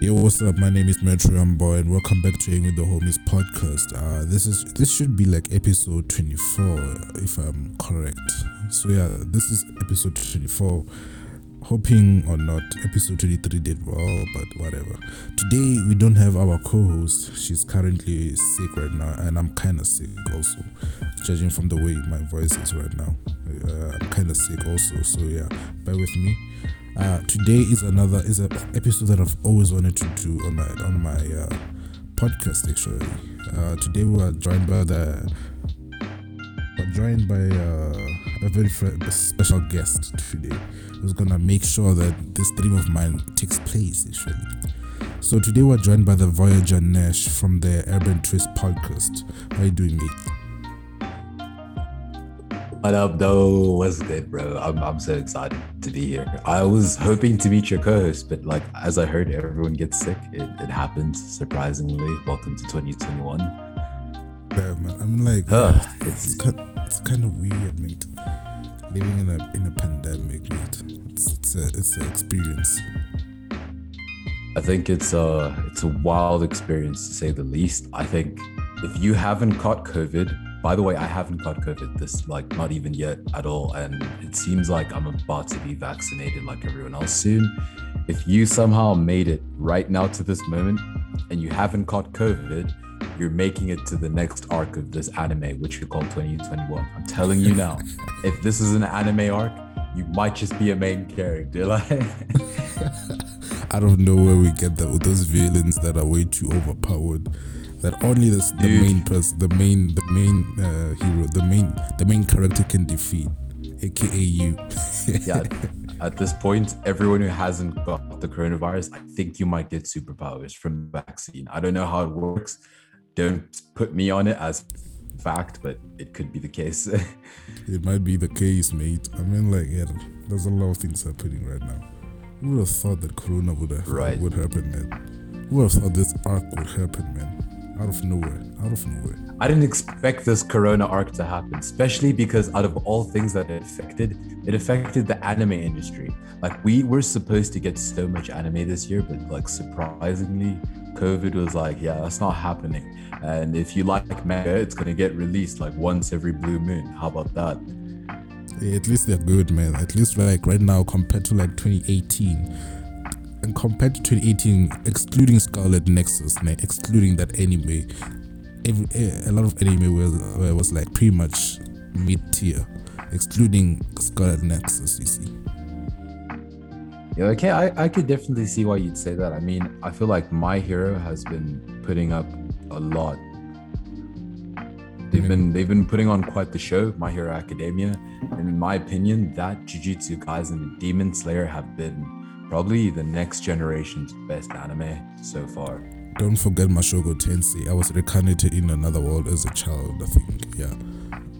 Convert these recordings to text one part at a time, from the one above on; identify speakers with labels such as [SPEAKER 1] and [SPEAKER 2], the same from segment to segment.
[SPEAKER 1] Yo, what's up? My name is Metro Boy, and welcome back to Hang with the Homies podcast. Uh, this is this should be like episode 24, if I'm correct. So yeah, this is episode 24. Hoping or not, episode 23 did well, but whatever. Today we don't have our co-host. She's currently sick right now, and I'm kind of sick also, judging from the way my voice is right now. Uh, I'm kind of sick also, so yeah, bear with me. Uh, today is another is an episode that I've always wanted to do on my on my uh, podcast. Actually, uh, today we are joined by the joined by uh, a very special guest today, who's gonna make sure that this dream of mine takes place. Actually, so today we're joined by the Voyager Nash from the Urban Twist podcast. How you doing, mate?
[SPEAKER 2] What up, though? What's good, bro? I'm, I'm so excited to be here. I was hoping to meet your co-host, but like as I heard, everyone gets sick. It, it happens surprisingly. Welcome to 2021.
[SPEAKER 1] Yeah, man. I'm like, it's kind, it's kind of weird, mate. Living in a in a pandemic, mate. It's it's a it's an experience.
[SPEAKER 2] I think it's a it's a wild experience to say the least. I think if you haven't caught COVID, by the way, I haven't caught COVID this like not even yet at all, and it seems like I'm about to be vaccinated like everyone else soon. If you somehow made it right now to this moment and you haven't caught COVID, you're making it to the next arc of this anime, which we call 2021. I'm telling you now, if this is an anime arc, you might just be a main character. Like,
[SPEAKER 1] I don't know where we get the, those villains that are way too overpowered. That only the, main person, the main the main uh, hero, the main the main character can defeat, aka you.
[SPEAKER 2] yeah, at this point, everyone who hasn't got the coronavirus, I think you might get superpowers from the vaccine. I don't know how it works. Don't put me on it as fact, but it could be the case.
[SPEAKER 1] It might be the case, mate. I mean, like, yeah, there's a lot of things happening right now. Who would have thought that Corona would have
[SPEAKER 2] Right.
[SPEAKER 1] would happen, man? Who would have thought this arc would happen, man? Out of nowhere, out of nowhere.
[SPEAKER 2] I didn't expect this corona arc to happen, especially because out of all things that it affected, it affected the anime industry. Like we were supposed to get so much anime this year, but like surprisingly, COVID was like, yeah, that's not happening. And if you like manga, it's gonna get released like once every blue moon. How about that?
[SPEAKER 1] Yeah, at least they're good, man. At least like right now, compared to like 2018, and compared to 2018, excluding Scarlet Nexus, man, excluding that anime, every eh, a lot of anime was was like pretty much mid tier, excluding Scarlet Nexus. You see.
[SPEAKER 2] Yeah, okay, I, I could definitely see why you'd say that. I mean, I feel like My Hero has been putting up a lot. They've been they've been putting on quite the show, My Hero Academia. And in my opinion, that Jujutsu Kaisen and Demon Slayer have been probably the next generation's best anime so far.
[SPEAKER 1] Don't forget Mushoku Tensei. I was reincarnated in another world as a child, I think. Yeah.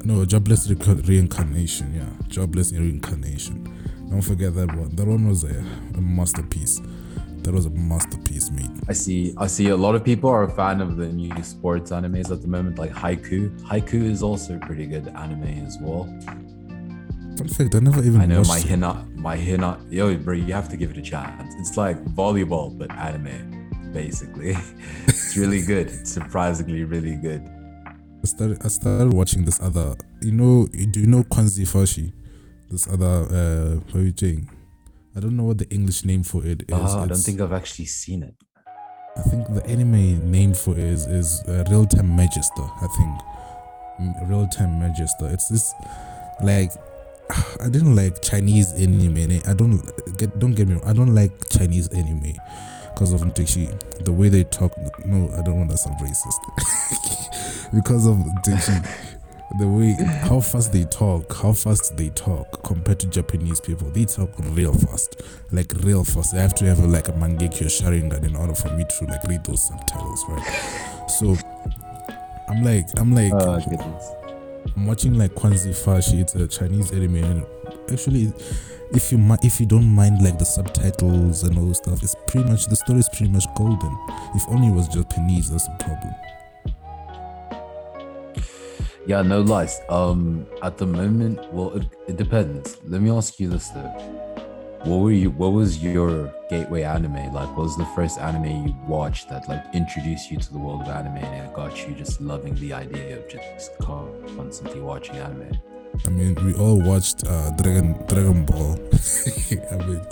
[SPEAKER 1] No, jobless reco- reincarnation. Yeah. Jobless reincarnation. Don't forget that one. That one was a, a masterpiece. That was a masterpiece, mate.
[SPEAKER 2] I see I see a lot of people are a fan of the new sports animes at the moment, like Haikyu. Haikyu is also a pretty good anime as well.
[SPEAKER 1] Fun fact, I never even
[SPEAKER 2] I know my
[SPEAKER 1] it.
[SPEAKER 2] Hina, my hina. Yo, bro, you have to give it a chance. It's like volleyball but anime, basically. it's really good. It's surprisingly really good.
[SPEAKER 1] I started, I started watching this other, you know, do you know Quanzhi Fashi? This other, uh, what are you saying? I don't know what the English name for it is.
[SPEAKER 2] Ah, I don't
[SPEAKER 1] It's-
[SPEAKER 2] think I've actually seen it.
[SPEAKER 1] I think the anime name for it is is uh, Real Time Magister. I think Real Time Magister. It's this like I didn't like Chinese anime. I don't get don't get me wrong. I don't like Chinese anime because of Ntichi. The way they talk. No, I don't want to sound racist. because of Ntichi. The way how fast they talk, how fast they talk compared to Japanese people, they talk real fast, like real fast. I have to have like a Mangekyo Sharingan in order for me to like read those subtitles, right? So I'm like, I'm like,
[SPEAKER 2] Oh.
[SPEAKER 1] I'm watching like Quanzhi Fashi. It's a Chinese anime, and actually, if you mi- if you don't mind like the subtitles and all stuff, it's pretty much the story is pretty much golden. If only it was Japanese, that's the problem.
[SPEAKER 2] Yeah, no lies. Um, at the moment, well, it, it depends. Let me ask you this though: what were you what was your gateway anime like what was the first anime you watched that like introduced you to the world of anime and it got you just loving the idea of just constantly watching anime
[SPEAKER 1] I mean, we all watched uh, Dragon Dragon Ball. I mean,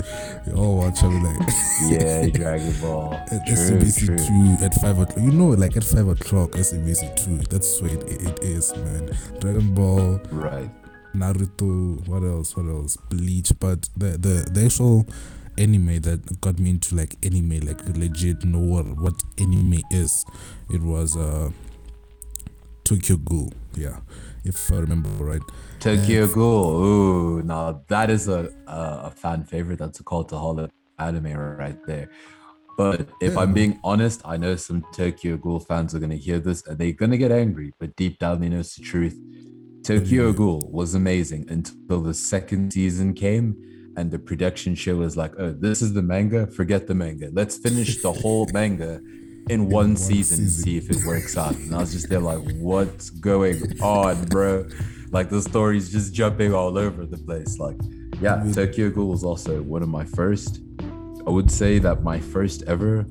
[SPEAKER 1] we all watch. I mean, like
[SPEAKER 2] yeah, Dragon Ball.
[SPEAKER 1] at
[SPEAKER 2] True,
[SPEAKER 1] SABC
[SPEAKER 2] true.
[SPEAKER 1] two at five o'clock. You know, like at five o'clock, SABC two. That's what it, it is, man. Dragon Ball,
[SPEAKER 2] right
[SPEAKER 1] Naruto. What else? What else? Bleach. But the the the actual anime that got me into like anime, like legit know what what anime is. It was uh Tokyo Ghoul. Yeah, if I remember right.
[SPEAKER 2] Tokyo Ghoul. Ooh, now that is a, a fan favorite. That's a cultaholic anime right there. But if I'm being honest, I know some Tokyo Ghoul fans are gonna hear this and they're gonna get angry. But deep down, they know it's the truth. Tokyo
[SPEAKER 1] Yeah.
[SPEAKER 2] Ghoul was amazing until the second season came, and the production show was like, "Oh, this is the manga. Forget the manga. Let's finish the whole manga." In one,
[SPEAKER 1] one
[SPEAKER 2] season, and
[SPEAKER 1] season.
[SPEAKER 2] see if it works out. And I was just there like, what's going on, bro? Like the story's just jumping all over the place. Like, yeah,
[SPEAKER 1] mean-
[SPEAKER 2] Tokyo Ghoul was also one of my first. I would say that my first ever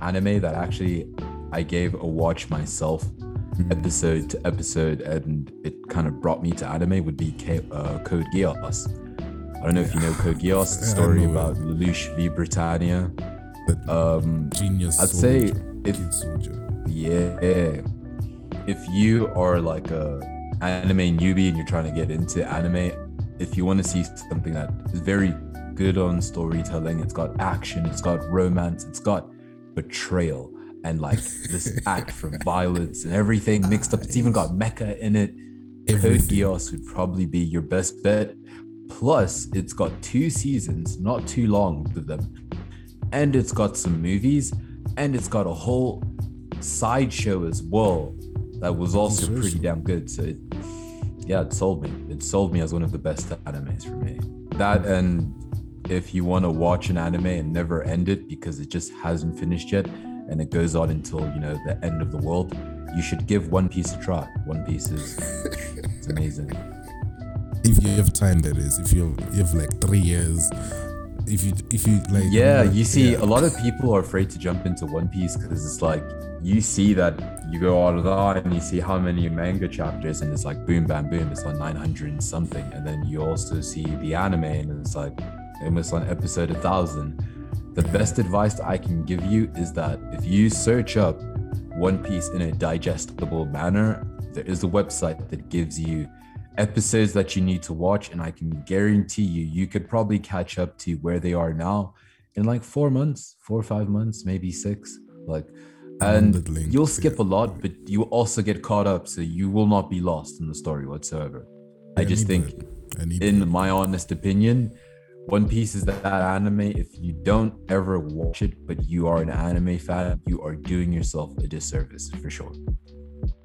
[SPEAKER 2] anime that actually I gave a watch myself. Episode to episode, and it kind of brought me to anime would be K- uh, Code Geass. I don't know if you know Code Geass, the story about Lelouch v Britannia. Um,
[SPEAKER 1] genius.
[SPEAKER 2] I'd say
[SPEAKER 1] soldier,
[SPEAKER 2] if-
[SPEAKER 1] kid soldier.
[SPEAKER 2] yeah. If you are like a anime newbie and you're trying to get into anime, if you want to see something that is very good on storytelling, it's got action, it's got romance, it's got betrayal and like this act for violence and everything mixed up. It's even got mecha in it. Geass would probably be your best bet. Plus, it's got two seasons, not too long with them. And it's got some movies, and it's got a whole sideshow as well that was also pretty damn good. So, it, yeah, it sold me. It sold me as one of the best animes for me. That and if you want to watch an anime and never end it because it just hasn't finished yet and it goes on until you know the end of the world, you should give One Piece a try. One Piece is it's amazing.
[SPEAKER 1] If you have time, that is. If you have, you have like three years. If you if you like.
[SPEAKER 2] Yeah, you see,
[SPEAKER 1] yeah.
[SPEAKER 2] a lot of people are afraid to jump into One Piece because it's like you see that you go online and you see how many manga chapters, and it's like boom, bam, boom, it's on 900 and something. And then you also see the anime, and it's like almost on episode a 1000. The best advice I can give you is that if you search up One Piece in a digestible manner, there is a website that gives you episodes that you need to watch and i can guarantee you you could probably catch up to where they are now in like four months four or five months maybe six like and
[SPEAKER 1] link,
[SPEAKER 2] you'll skip a lot but you also get caught up so you will not be lost in the story whatsoever i
[SPEAKER 1] Yeah,
[SPEAKER 2] just think.
[SPEAKER 1] I
[SPEAKER 2] in
[SPEAKER 1] that.
[SPEAKER 2] my honest opinion one piece is that that anime if you don't ever watch it but you are an anime fan you are doing yourself a disservice for sure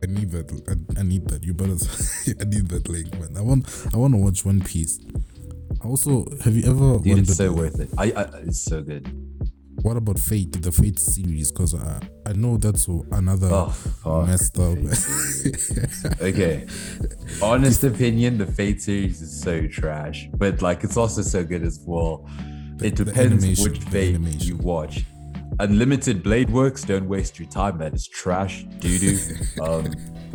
[SPEAKER 1] I need that. I, I need that. You better. I need that link, man. I want. I want to watch One Piece. Also, have you ever
[SPEAKER 2] dude it's so worth it i, I it's so good
[SPEAKER 1] what about Fate, the Fate series? Because I, I know that's another
[SPEAKER 2] oh
[SPEAKER 1] messed up.
[SPEAKER 2] okay. Honest opinion, the Fate series is so trash, but like it's also so good as well. It depends
[SPEAKER 1] animation,
[SPEAKER 2] which
[SPEAKER 1] the
[SPEAKER 2] Fate you watch. Unlimited Blade Works, don't waste your time. That is trash, doo doo. um,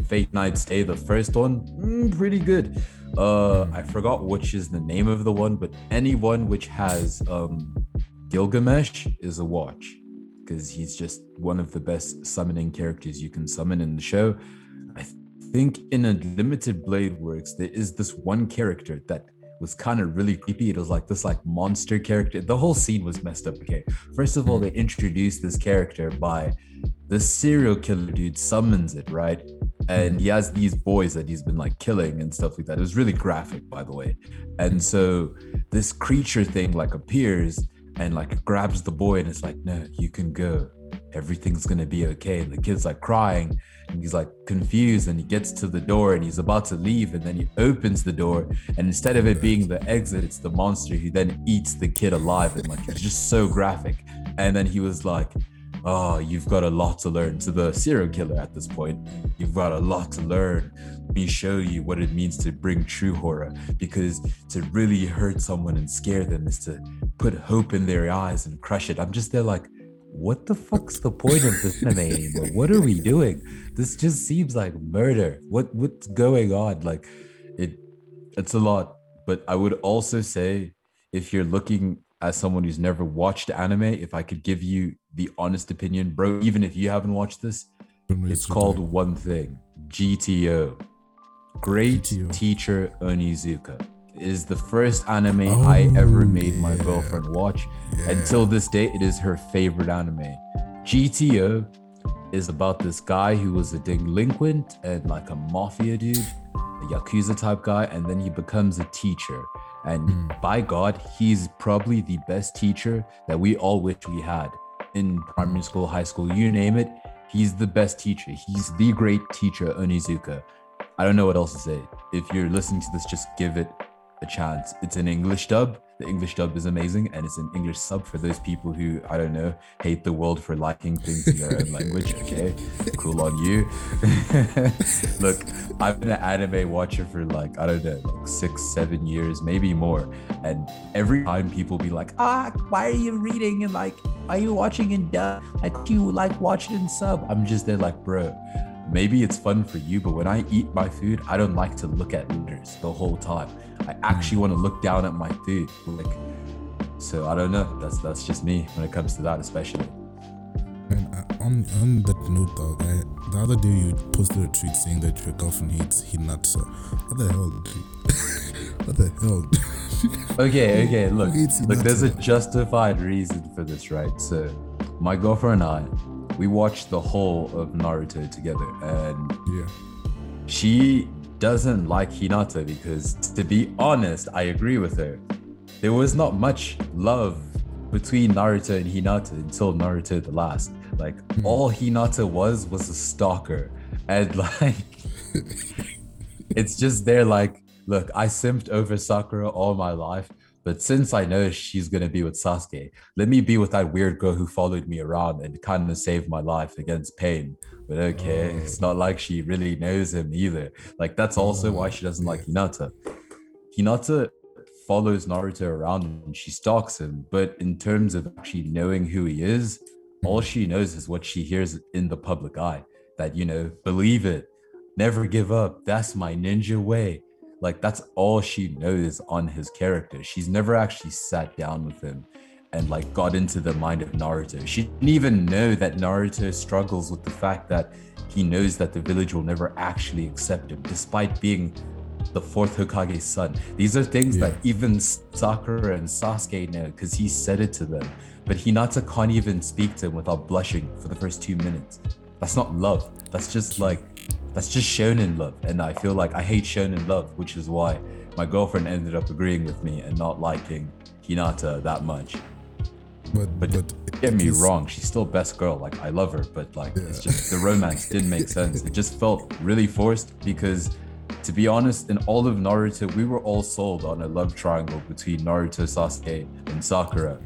[SPEAKER 2] Fate Night Stay, the first one, mm, pretty good. Uh, I forgot which is the name of the one, but anyone which has um, Gilgamesh is a watch because he's just one of the best summoning characters you can summon in the show. I th- think in a limited Blade Works, there is this one character that was kind of really creepy. It was like this like monster character. The whole scene was messed up. Okay. First of all, they introduced this character by the serial killer dude summons it, right? And he has these boys that he's been like killing and stuff like that. It was really graphic, by the way. And so this creature thing like appears and like grabs the boy and it's like, no, you can go. Everything's gonna be okay. And the kid's like crying and he's like confused and he gets to the door and he's about to leave and then he opens the door and instead of it being the exit, it's the monster who then eats the kid alive and like it's just so graphic. And then he was like, Oh, you've got a lot to learn. To the serial killer at this point, you've got a lot to learn. Let me show you what it means to bring true horror. Because to really hurt someone and scare them is to put hope in their eyes and crush it. I'm just there like, what the fuck's the point of this anime anymore? What are we doing? This just seems like murder. What what's going on? Like it it's a lot. But I would also say if you're looking as someone who's never watched anime, if I could give you the honest opinion, bro, even if you haven't watched this, it's called One Thing. GTO. Great GTO. Teacher Onizuka is the first anime oh, I ever made yeah. my girlfriend watch. Yeah. Until this day, it is her favorite anime. GTO is about this guy who was a delinquent and like a mafia dude, a yakuza type guy, and then he becomes a teacher. And mm. by God, he's probably the best teacher that we all wish we had in primary school, high school, you name it. He's the best teacher. He's the great teacher, Onizuka. I don't know what else to say. If you're listening to this, just give it a chance. It's an English dub. The English dub is amazing, and it's an English sub for those people who I don't know hate the world for liking things in their own language. Okay, cool on you. Look, I've been an anime watcher for like I don't know, like six, seven years, maybe more, and every time people be like, "Ah, why are you reading and like, are you watching in dub? Like, you like watching in sub?" I'm just there like, bro maybe it's fun for you, but when I eat my food, I don't like to look at letters the whole time. I actually want to look down at my food. Like, so I don't know. That's that's just me when it comes to that, especially.
[SPEAKER 1] And uh, on on that note, though, I, the other day you posted a tweet saying that your girlfriend hates Hinata. What the hell? what the hell?
[SPEAKER 2] okay, okay. Look, look. There's a justified reason for this, right? So, my girlfriend and I, we watched the whole of Naruto together, and
[SPEAKER 1] yeah,
[SPEAKER 2] she doesn't like Hinata because, to be honest, I agree with her. There was not much love between Naruto and Hinata until Naruto the last. Like hmm. all Hinata was was a stalker, and like it's just there. Like, look, I simped over Sakura all my life, but since I know she's gonna be with Sasuke, let me be with that weird girl who followed me around and kind of saved my life against pain. But okay, oh. it's not like she really knows him either. Like that's also why she doesn't like Hinata. Hinata follows Naruto around and she stalks him, but in terms of actually knowing who he is, all she knows is what she hears in the public eye. That you know, believe it, never give up. That's my ninja way. Like that's all she knows on his character. She's never actually sat down with him and like got into the mind of Naruto. She didn't even know that Naruto struggles with the fact that he knows that the village will never actually accept him, despite being the fourth Hokage's son. These are things yeah. that even Sakura and Sasuke know because he said it to them. But Hinata can't even speak to him without blushing for the first two minutes. That's not love. That's just like, that's just shonen love. And I feel like I hate shonen love, which is why my girlfriend ended up agreeing with me and not liking Hinata that much.
[SPEAKER 1] But but, but
[SPEAKER 2] get me wrong, she's still best girl. Like I love her, but like yeah. it's just the romance didn't make sense. It just felt really forced because to be honest, in all of Naruto, we were all sold on a love triangle between Naruto, Sasuke, and Sakura.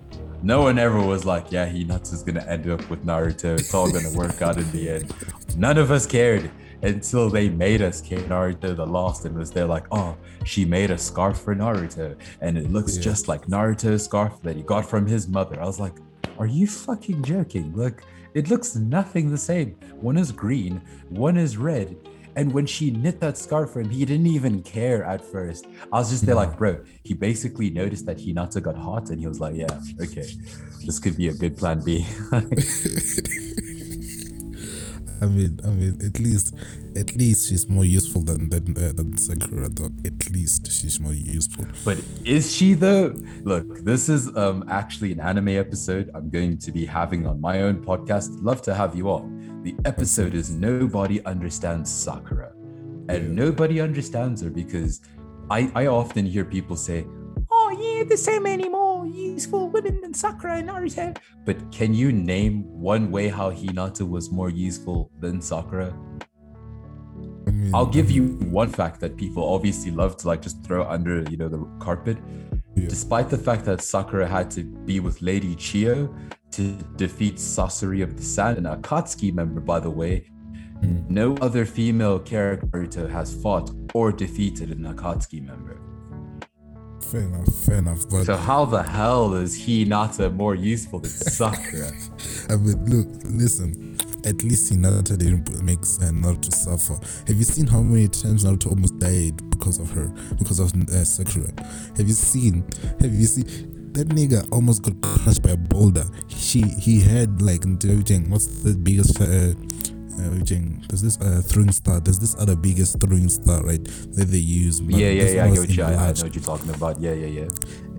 [SPEAKER 2] No one ever was like, yeah, Hinata's gonna end up with Naruto. It's all gonna work out in the end. None of us cared until they made us care Naruto the Last and was there like, oh, she made a scarf for Naruto and it looks yeah. just like Naruto's scarf that he got from his mother. I was like, are you fucking joking? Look, it looks nothing the same. One is green, one is red. And when she knit that scarf for him, he didn't even care at first. I was just there hmm. like, bro, he basically noticed that Hinata got hot and he was like, yeah, okay, this could be a good plan B.
[SPEAKER 1] I mean, I mean, at least, at least she's more useful than than, uh, than Sakura. Though. At least she's more useful.
[SPEAKER 2] But is she though? Look, this is um actually an anime episode I'm going to be having on my own podcast. Love to have you on. The episode is nobody understands Sakura, and yeah. nobody understands her because I I often hear people say, "Oh, yeah, the same anymore." Useful women than Sakura and Naruto. But can you name one way how Hinata was more useful than Sakura? I mean, I'll give you one fact that people obviously love to like just throw under, you know, the carpet. Yeah. Despite the fact that Sakura had to be with Lady Chiyo to defeat Sasori of the Sand, an Akatsuki member, by the way, mm. no other female character has fought or defeated an Akatsuki member.
[SPEAKER 1] Fair enough, fair enough. But
[SPEAKER 2] So how the hell is he not a more useful than Sakura?
[SPEAKER 1] I mean, look, listen. At least Hinata didn't make Naruto suffer. Have you seen how many times Naruto almost died because of her, because of uh, Sakura? Have you seen? Have you seen? That nigga almost got crushed by a boulder. She he had like everything. What's the biggest? Uh, uh. There's this uh, throwing star. There's this other biggest throwing star, right? That they use.
[SPEAKER 2] yeah, yeah, yeah. I get what you. I, I know what you're talking about. Yeah, yeah, yeah.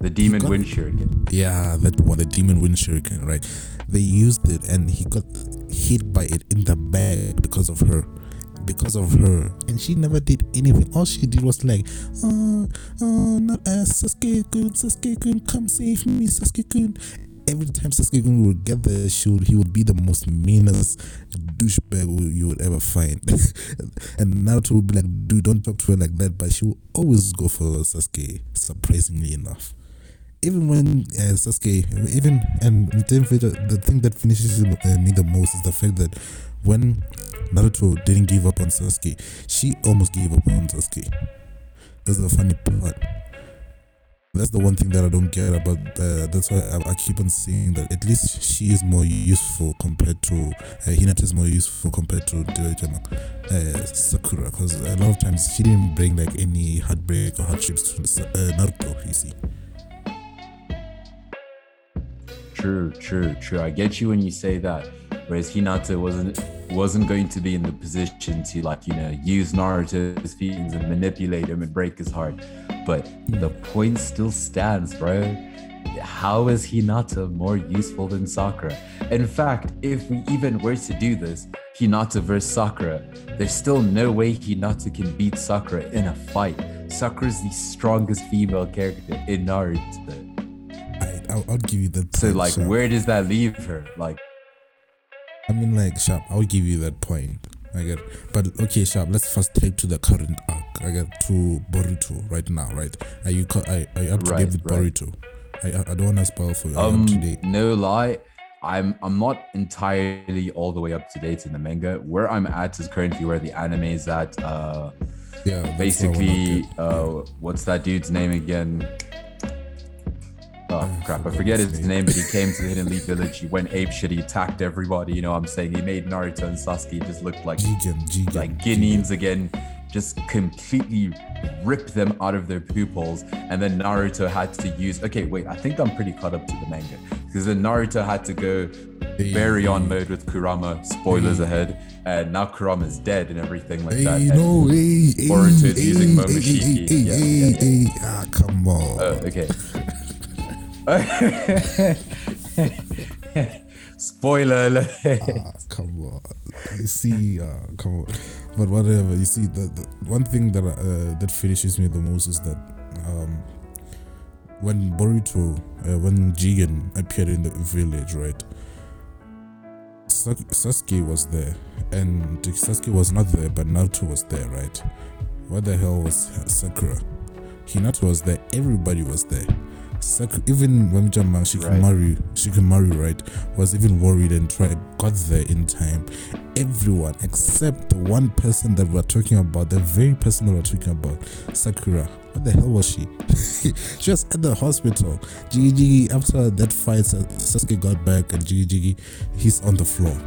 [SPEAKER 2] The demon wind shuriken.
[SPEAKER 1] Yeah, that one, the demon wind shuriken, right? They used it and he got hit by it in the back because of her. Because of her. And she never did anything. All she did was like, oh, oh, not uh, Sasuke kun, Sasuke kun, come save me, Sasuke kun. Every time Sasuke would get the shield, he would be the most meanest douchebag you would ever find. and Naruto would be like, dude, don't talk to her like that. But she would always go for Sasuke, surprisingly enough even when uh, Sasuke, even and the thing that finishes uh, me the most is the fact that when Naruto didn't give up on Sasuke, she almost gave up on Sasuke. That's the funny part. That's the one thing that I don't get about. Uh, that's why I, I keep on saying that at least she is more useful compared to uh, Hinata is more useful compared to uh, Sakura, because a lot of times she didn't bring like any heartbreak or hardships to uh, Naruto. You see.
[SPEAKER 2] True, true, true. I get you when you say that. Whereas Hinata wasn't wasn't going to be in the position to like you know use Naruto's feelings and manipulate him and break his heart. But the hmm. point still stands, bro. How is Hinata more useful than Sakura? In fact, if we even were to do this, Hinata versus Sakura, there's still no way Hinata can beat Sakura in a fight. Sakura's the strongest female character in Naruto.
[SPEAKER 1] I, I'll, I'll give you that.
[SPEAKER 2] So like,
[SPEAKER 1] Sharp.
[SPEAKER 2] where does that leave her? Like,
[SPEAKER 1] I mean, like, Sharp, I'll give you that point. I get, but okay, Sharp. Let's first take to the current arc. I get to Boruto right now, right? Are you are, are you up to
[SPEAKER 2] Right,
[SPEAKER 1] date with
[SPEAKER 2] right.
[SPEAKER 1] Boruto? I, I don't want to spoil for you.
[SPEAKER 2] Um,
[SPEAKER 1] up to date?
[SPEAKER 2] no lie, I'm I'm not entirely all the way up to date in the manga. Where I'm at is currently where the anime is at. Uh,
[SPEAKER 1] Yeah, that's what I wanna
[SPEAKER 2] basically, uh, what's that dude's name again? Oh crap, I forget
[SPEAKER 1] his name.
[SPEAKER 2] but he came to the Hidden Leaf Village. He went ape shit. He attacked everybody. You know what I'm saying? He made Naruto and Sasuke just look like
[SPEAKER 1] Jigen, Jigen,
[SPEAKER 2] like
[SPEAKER 1] Jigen.
[SPEAKER 2] Again, just completely rip them out of their pupils. And then Naruto had to use. Okay, wait, I think I'm pretty caught up to the manga because then Naruto had to go
[SPEAKER 1] Hey, Baryon
[SPEAKER 2] mode with Kurama. Spoilers
[SPEAKER 1] Hey.
[SPEAKER 2] ahead, and now Kurama's dead and everything like
[SPEAKER 1] Hey,
[SPEAKER 2] that.
[SPEAKER 1] you know, hey,
[SPEAKER 2] Boruto's using Momoshiki. Yeah, yeah,
[SPEAKER 1] hey. Ah, come on.
[SPEAKER 2] Oh, okay. Spoiler alert.
[SPEAKER 1] Ah, come on. You see, uh, come on. But whatever. You see, the, the one thing that uh, that finishes me the most is that um, when Boruto, uh, when Jigen appeared in the village, right? Sasuke was there, and Sasuke was not there, but Naruto was there, right? What the hell was Sakura? Hinata was there. Everybody was there. Sak- even Wamjama Shikamaru, Shikamaru, right, was even worried and tried got there in time. Everyone except the one person that we're talking about, the very person that we're talking about, Sakura. What the hell was she? she was at the hospital. Jiggy Jiggy, after that fight, Sasuke got back and Jiggy Jiggy, he's on the floor.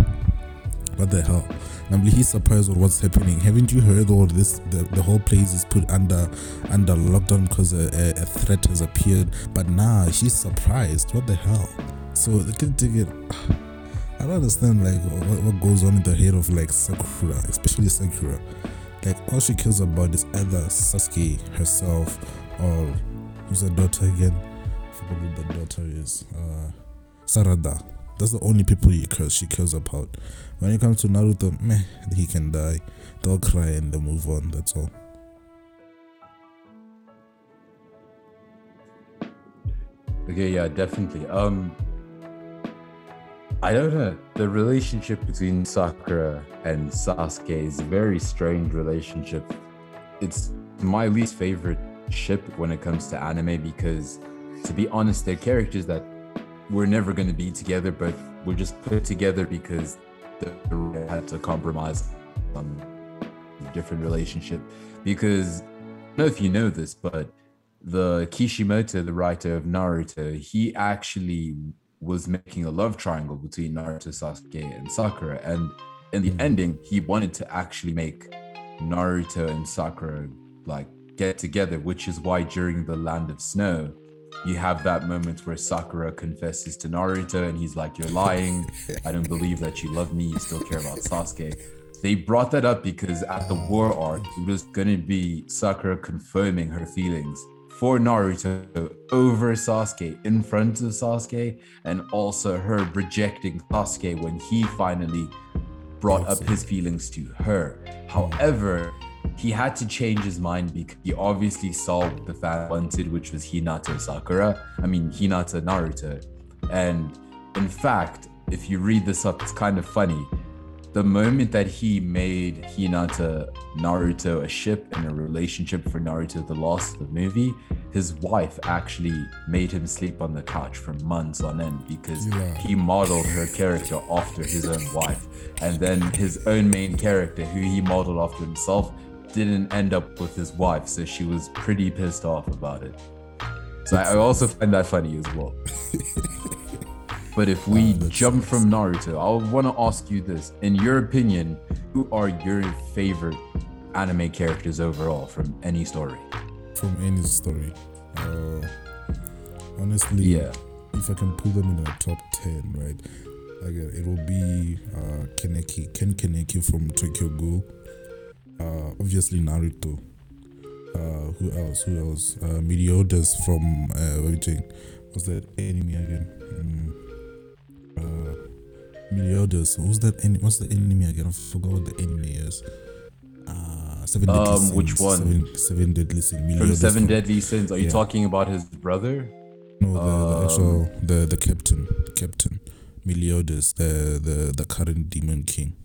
[SPEAKER 1] What the hell? Namely, he's surprised with what's happening. Haven't you heard all this? The, the whole place is put under under lockdown because a, a, a threat has appeared. But now she's surprised. What the hell? So the kid take it. I don't understand like what, what goes on in the head of like Sakura, especially Sakura. Like all she cares about is either Sasuke herself or who's her daughter again? I forgot who the daughter is. Uh, Sarada. That's the only people he cares, she cares about. When it comes to Naruto, meh, he can die. They'll cry and they move on. That's all.
[SPEAKER 2] Okay, yeah, definitely. Um, I don't know. The relationship between Sakura and Sasuke is a very strange relationship. It's my least favorite ship when it comes to anime because, to be honest, they're characters that we're never going to be together, but we're just put together because the had to compromise on a different relationship. Because I don't know if you know this, but the Kishimoto, the writer of Naruto, he actually was making a love triangle between Naruto, Sasuke, and Sakura. And in the hmm. ending, he wanted to actually make Naruto and Sakura like get together, which is why during the Land of Snow, you have that moment where Sakura confesses to Naruto and he's like, You're lying. I don't believe that you love me. You still care about Sasuke. They brought that up because at the war arc, it was going to be Sakura confirming her feelings for Naruto over Sasuke in front of Sasuke, and also her rejecting Sasuke when he finally brought up his feelings to her. However, he had to change his mind because he obviously saw what the fan wanted, which was Hinata Sakura. I mean, Hinata Naruto. And in fact, if you read this up, it's kind of funny the moment that he made Hinata Naruto a ship and a relationship for Naruto the Last the movie, his wife actually made him sleep on the couch for months on end because yeah. he modeled her character after his own wife. And then his own main character, who he modeled after himself, didn't end up with his wife, so she was pretty pissed off about it. So I also find that funny as well. But if we uh, jump from Naruto, I want to ask you this. In your opinion, who are your favorite anime characters overall from any story?
[SPEAKER 1] From any story. Uh, honestly,
[SPEAKER 2] yeah.
[SPEAKER 1] if I can pull them in the top 10, right? Like, it will be uh, Kaneki, Ken Kaneki from Tokyo Ghoul. Uh, obviously, Naruto. Uh, who else? Who else? Uh, Meliodas from uh, what was that enemy again? Mm uh, Meliodas. Who's that? En- what's the enemy again? I forgot what the enemy is. Uh, seven deadly um, sins.
[SPEAKER 2] which one?
[SPEAKER 1] Seven, seven deadly sins.
[SPEAKER 2] Meliodas from seven from, deadly sins. Are you yeah. talking about his brother?
[SPEAKER 1] No, the, um, the actual the the captain, the captain, Meliodas, the the the current demon king.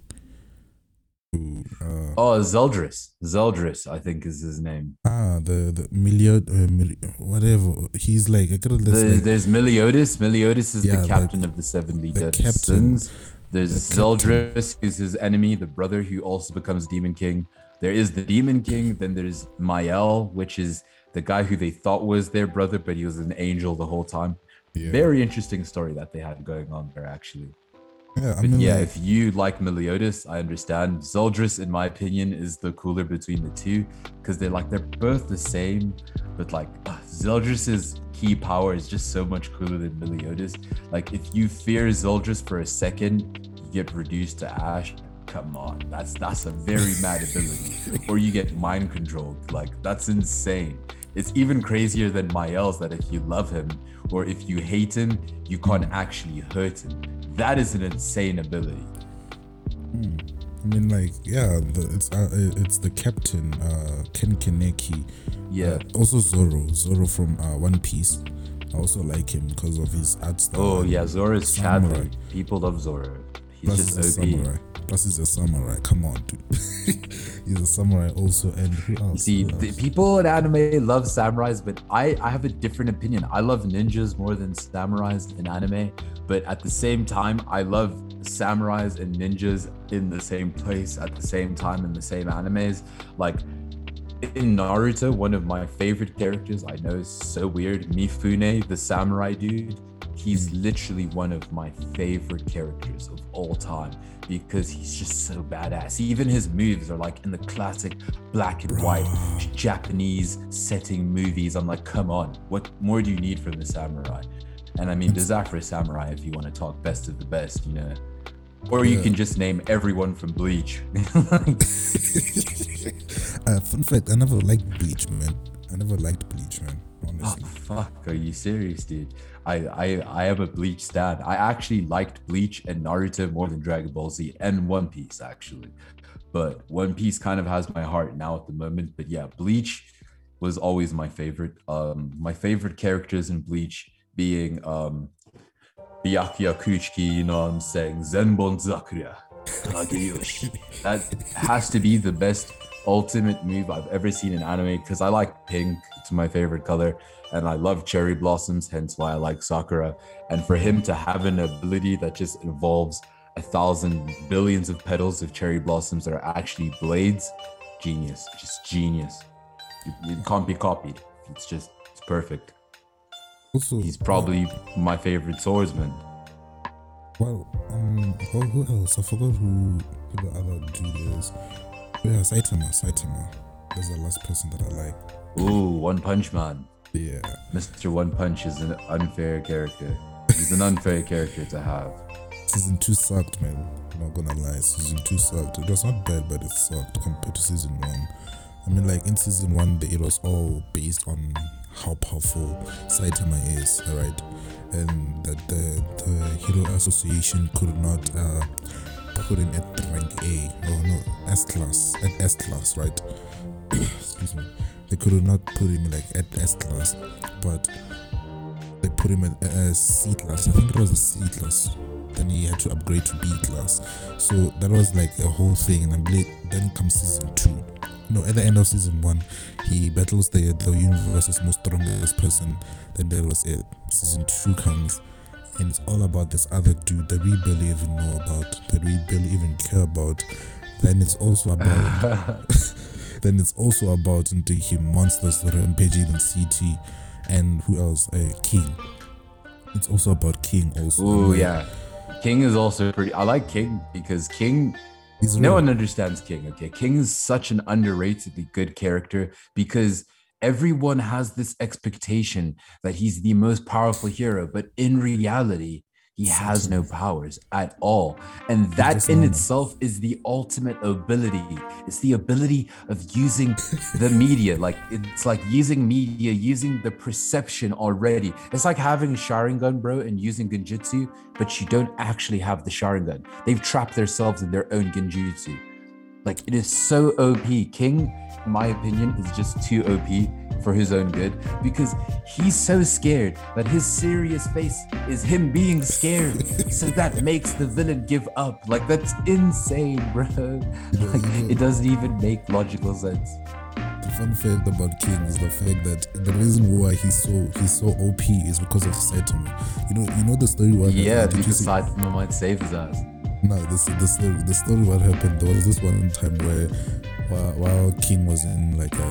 [SPEAKER 2] Uh, oh, Zeldris. Zeldris, I think is his name.
[SPEAKER 1] Ah, the the Miliod, uh, whatever. He's like I could
[SPEAKER 2] the, like, There's Meliodas. Meliodas is yeah, the captain of the seventy the deadly sins. There's the Zeldris, who's his enemy, the brother who also becomes Demon King. There is the Demon King. Then there's Mael, which is the guy who they thought was their brother, but he was an angel the whole time. Yeah. Very interesting story that they had going on there, actually. Yeah, I mean, yeah. Like, if you like Meliodas, I understand. Zeldris, in my opinion, is the cooler between the two because they're like they're both the same, but like uh, Zeldris's key power is just so much cooler than Meliodas. Like if you fear Zeldris for a second, you get reduced to ash. Come on, that's that's a very mad ability. Or you get mind controlled. Like that's insane. It's even crazier than Mael's that if you love him or if you hate him, you can't actually hurt him that is an insane ability.
[SPEAKER 1] Hmm. I mean, like, yeah, the, it's uh, it's the captain, uh, Ken Kaneki.
[SPEAKER 2] Yeah.
[SPEAKER 1] Uh, also Zoro, Zoro from uh, One Piece. I also like him because of his art style.
[SPEAKER 2] Oh yeah, Zoro is Chadwick. People love Zoro. He's Plus just
[SPEAKER 1] he's Samurai. Plus he's a samurai. Come on, dude. he's a samurai also. And who else?
[SPEAKER 2] See,
[SPEAKER 1] who else?
[SPEAKER 2] people in anime love samurais, but I I have a different opinion. I love ninjas more than samurais in anime but at the same time, I love samurais and ninjas in the same place at the same time in the same animes. Like in Naruto, one of my favorite characters, I know is so weird, Mifune, the samurai dude. He's literally one of my favorite characters of all time because he's just so badass. Even his moves are like in the classic black and white Japanese setting movies. I'm like, come on, what more do you need from the samurai? And I mean, there's Afro Samurai if you want to talk best of the best, you know. Or you can just name everyone from Bleach. uh,
[SPEAKER 1] fun fact, I never liked Bleach, man. I never liked Bleach, man. Honestly.
[SPEAKER 2] Oh, fuck, are you serious, dude? I, I I am a Bleach stan. I actually liked Bleach and Naruto more than Dragon Ball Z and One Piece, actually. But One Piece kind of has my heart now at the moment. But yeah, Bleach was always my favorite. Um, my favorite characters in Bleach being um Byakuya Kuchiki, you know what I'm saying? Zenbon. Kageyoshi. that has to be the best ultimate move I've ever seen in anime because I like pink, it's my favorite color, and I love cherry blossoms, hence why I like Sakura. And for him to have an ability that just involves a thousand billions of petals of cherry blossoms that are actually blades, genius, just genius. It, it can't be copied. It's just it's perfect.
[SPEAKER 1] Also,
[SPEAKER 2] He's probably my favorite swordsman.
[SPEAKER 1] Well, um, who, who else? I forgot who, who the other dude is. Yeah, Saitama. Saitama. That's the last person that I like.
[SPEAKER 2] Ooh, One Punch Man.
[SPEAKER 1] Yeah.
[SPEAKER 2] Mr. One Punch is an unfair character. He's an unfair character to have.
[SPEAKER 1] Season 2 sucked, man. I'm not gonna lie. Season 2 sucked. It was not bad, but it sucked compared to season 1. I mean, like, in season 1, it was all based on how powerful Saitama is, alright? And that the, the Hero Association could not uh, put him at rank A. Oh, no, S class. At S class, right? Excuse me. They could not put him, like, at S class. But they put him at a C class. I think it was a C class. Then he had to upgrade to B class. So that was like a whole thing. And then comes season two. No, at the end of season one, he battles the the universe's most strongest person. Then that was it. Season two comes, and it's all about this other dude that we barely even know about, that we barely even care about. Then it's also about then it's also about into him monsters rampaging in CT and who else? Uh, King. It's also about King also. Oh
[SPEAKER 2] yeah. King is also pretty. I like King because King
[SPEAKER 1] He's
[SPEAKER 2] no
[SPEAKER 1] real.
[SPEAKER 2] one understands King. Okay, King is such an underratedly good character because everyone has this expectation that he's the most powerful hero, but in reality, he has no powers at all. And that in itself is the ultimate ability. It's the ability of using the media. Like it's like using media, using the perception already. It's like having a Sharingan, bro, and using Genjutsu, but you don't actually have the Sharingan. They've trapped themselves in their own Genjutsu. Like it is so OP. King, in my opinion, is just too OP for his own good because he's so scared that his serious face is him being scared. so that makes the villain give up. Like that's insane, bro. Like it doesn't even make logical sense.
[SPEAKER 1] The fun fact about King is the fact that the reason why he's so he's so OP is because of Saitama. You know, you know the story what
[SPEAKER 2] Yeah, because Saitama might save his ass.
[SPEAKER 1] No, this the story. The story what happened. There was this one time where, while, while King was in like a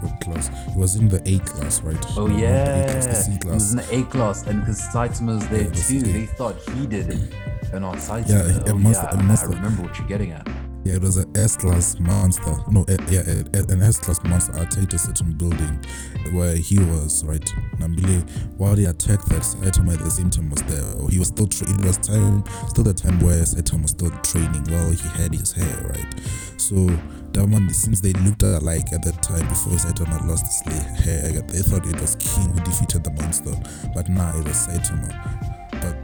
[SPEAKER 1] what class? He was in the A class, right?
[SPEAKER 2] Oh
[SPEAKER 1] No, not the A
[SPEAKER 2] yeah,
[SPEAKER 1] class, the C
[SPEAKER 2] he
[SPEAKER 1] class.
[SPEAKER 2] was in the A class, and because Saitama's there
[SPEAKER 1] Yeah,
[SPEAKER 2] too, they thought he did it, and not Saitama.
[SPEAKER 1] Yeah, it
[SPEAKER 2] oh,
[SPEAKER 1] must-
[SPEAKER 2] yeah,
[SPEAKER 1] it must
[SPEAKER 2] I
[SPEAKER 1] have-
[SPEAKER 2] remember what you're getting at.
[SPEAKER 1] Yeah, it was an S class monster. No, a, yeah, a, a- an S class monster attacked a certain building where he was, right? Nambile, while they attacked that, Saitama at the same time was there. Oh, he was still, tra- it was time, still the time where Saitama was still training while he had his hair, right? So, that one, since they looked alike at that time before Saitama lost his hair, they thought it was King who defeated the monster. But nah, it was Saitama. But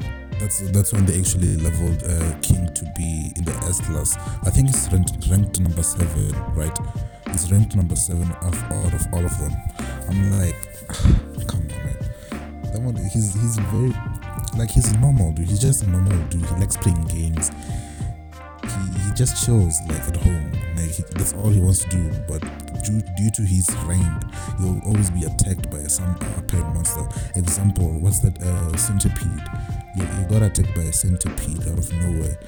[SPEAKER 1] that's that's when they actually leveled uh, King to be in the S class. I think it's ranked, ranked number seven, right? It's ranked number seven out of all of them. I'm like, come on, man. That one, he's he's very like he's normal, dude. He's just a normal dude. He likes playing games. He, he just chills like at home. Like he, that's all he wants to do. But due, due to his rank, he'll always be attacked by some apparent monster. Example, what's that uh, centipede? You, you got attacked by a centipede out of nowhere,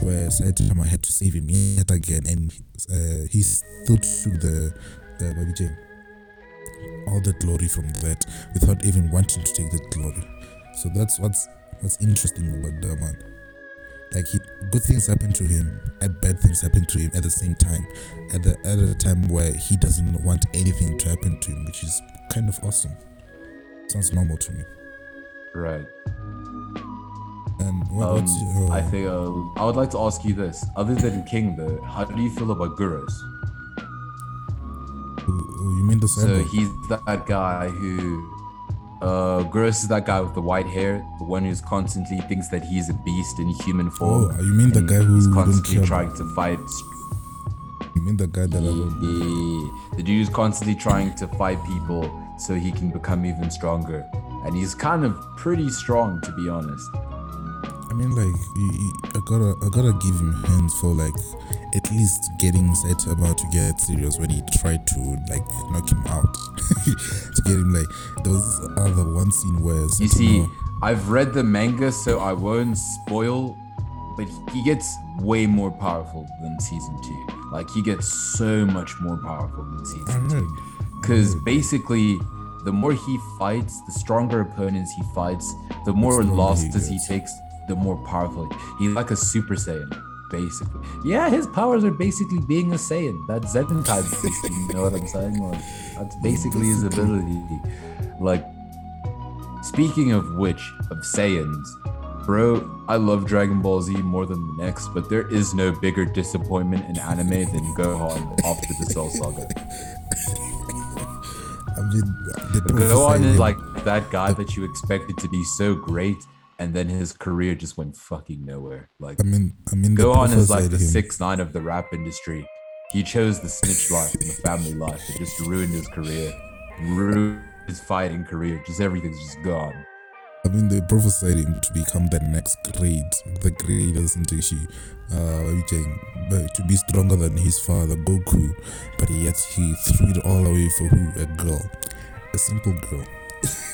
[SPEAKER 1] where Saitama had to save him yet again, and uh, he still took the the Baby Jane all the glory from that without even wanting to take that glory. So that's what's what's interesting about that man. Like he, good things happen to him, and bad things happen to him at the same time. At the at a time where he doesn't want anything to happen to him, which is kind of awesome. Sounds normal to me.
[SPEAKER 2] Right.
[SPEAKER 1] And what,
[SPEAKER 2] Um,
[SPEAKER 1] what's your,
[SPEAKER 2] I think uh, I would like to ask you this. Other than King, though, how do you feel about Guros?
[SPEAKER 1] oh, you mean the
[SPEAKER 2] So
[SPEAKER 1] cyborg?
[SPEAKER 2] he's that guy who. Uh, Guros is that guy with the white hair, the one who's constantly thinks that he's a beast in human form.
[SPEAKER 1] Oh, you mean the guy who's
[SPEAKER 2] constantly trying to fight
[SPEAKER 1] you mean the guy that I don't
[SPEAKER 2] the dude is constantly trying to fight people so he can become even stronger. And he's kind of pretty strong, to be honest.
[SPEAKER 1] I mean, like, you, you, I gotta, I gotta give him hands for like at least getting set about to get serious when he tried to like knock him out. to get him like, there was this other one scene where
[SPEAKER 2] You see, I've read the manga, so I won't spoil, but he gets way more powerful than season two. Like, he gets so much more powerful than season two. Because basically, the more he fights, the stronger opponents he fights, the more
[SPEAKER 1] he
[SPEAKER 2] losses he takes, the more powerful. He's like a Super Saiyan, basically. Yeah, his powers are basically being a Saiyan. That's Zenkai, basically, you know what I'm saying? Like, that's basically his ability. Like, speaking of which, of Saiyans, bro, I love Dragon Ball Z more than the next, but there is no bigger disappointment in anime than Gohan after the Cell Saga.
[SPEAKER 1] I mean,
[SPEAKER 2] Gohan is like that guy that you expected to be so great, and then his career just went fucking nowhere. Like
[SPEAKER 1] I mean, I mean, they
[SPEAKER 2] Gohan is like the
[SPEAKER 1] him.
[SPEAKER 2] six nine of the rap industry. He chose the snitch life and the family life. It just ruined his career, ruined his fighting career. Just everything's just gone.
[SPEAKER 1] I mean, they prophesied him to become the next great, the greatest in Nteshi, uh, Ujeng, but to be stronger than his father, Goku. But yet he threw it all away for who? A girl. A simple girl.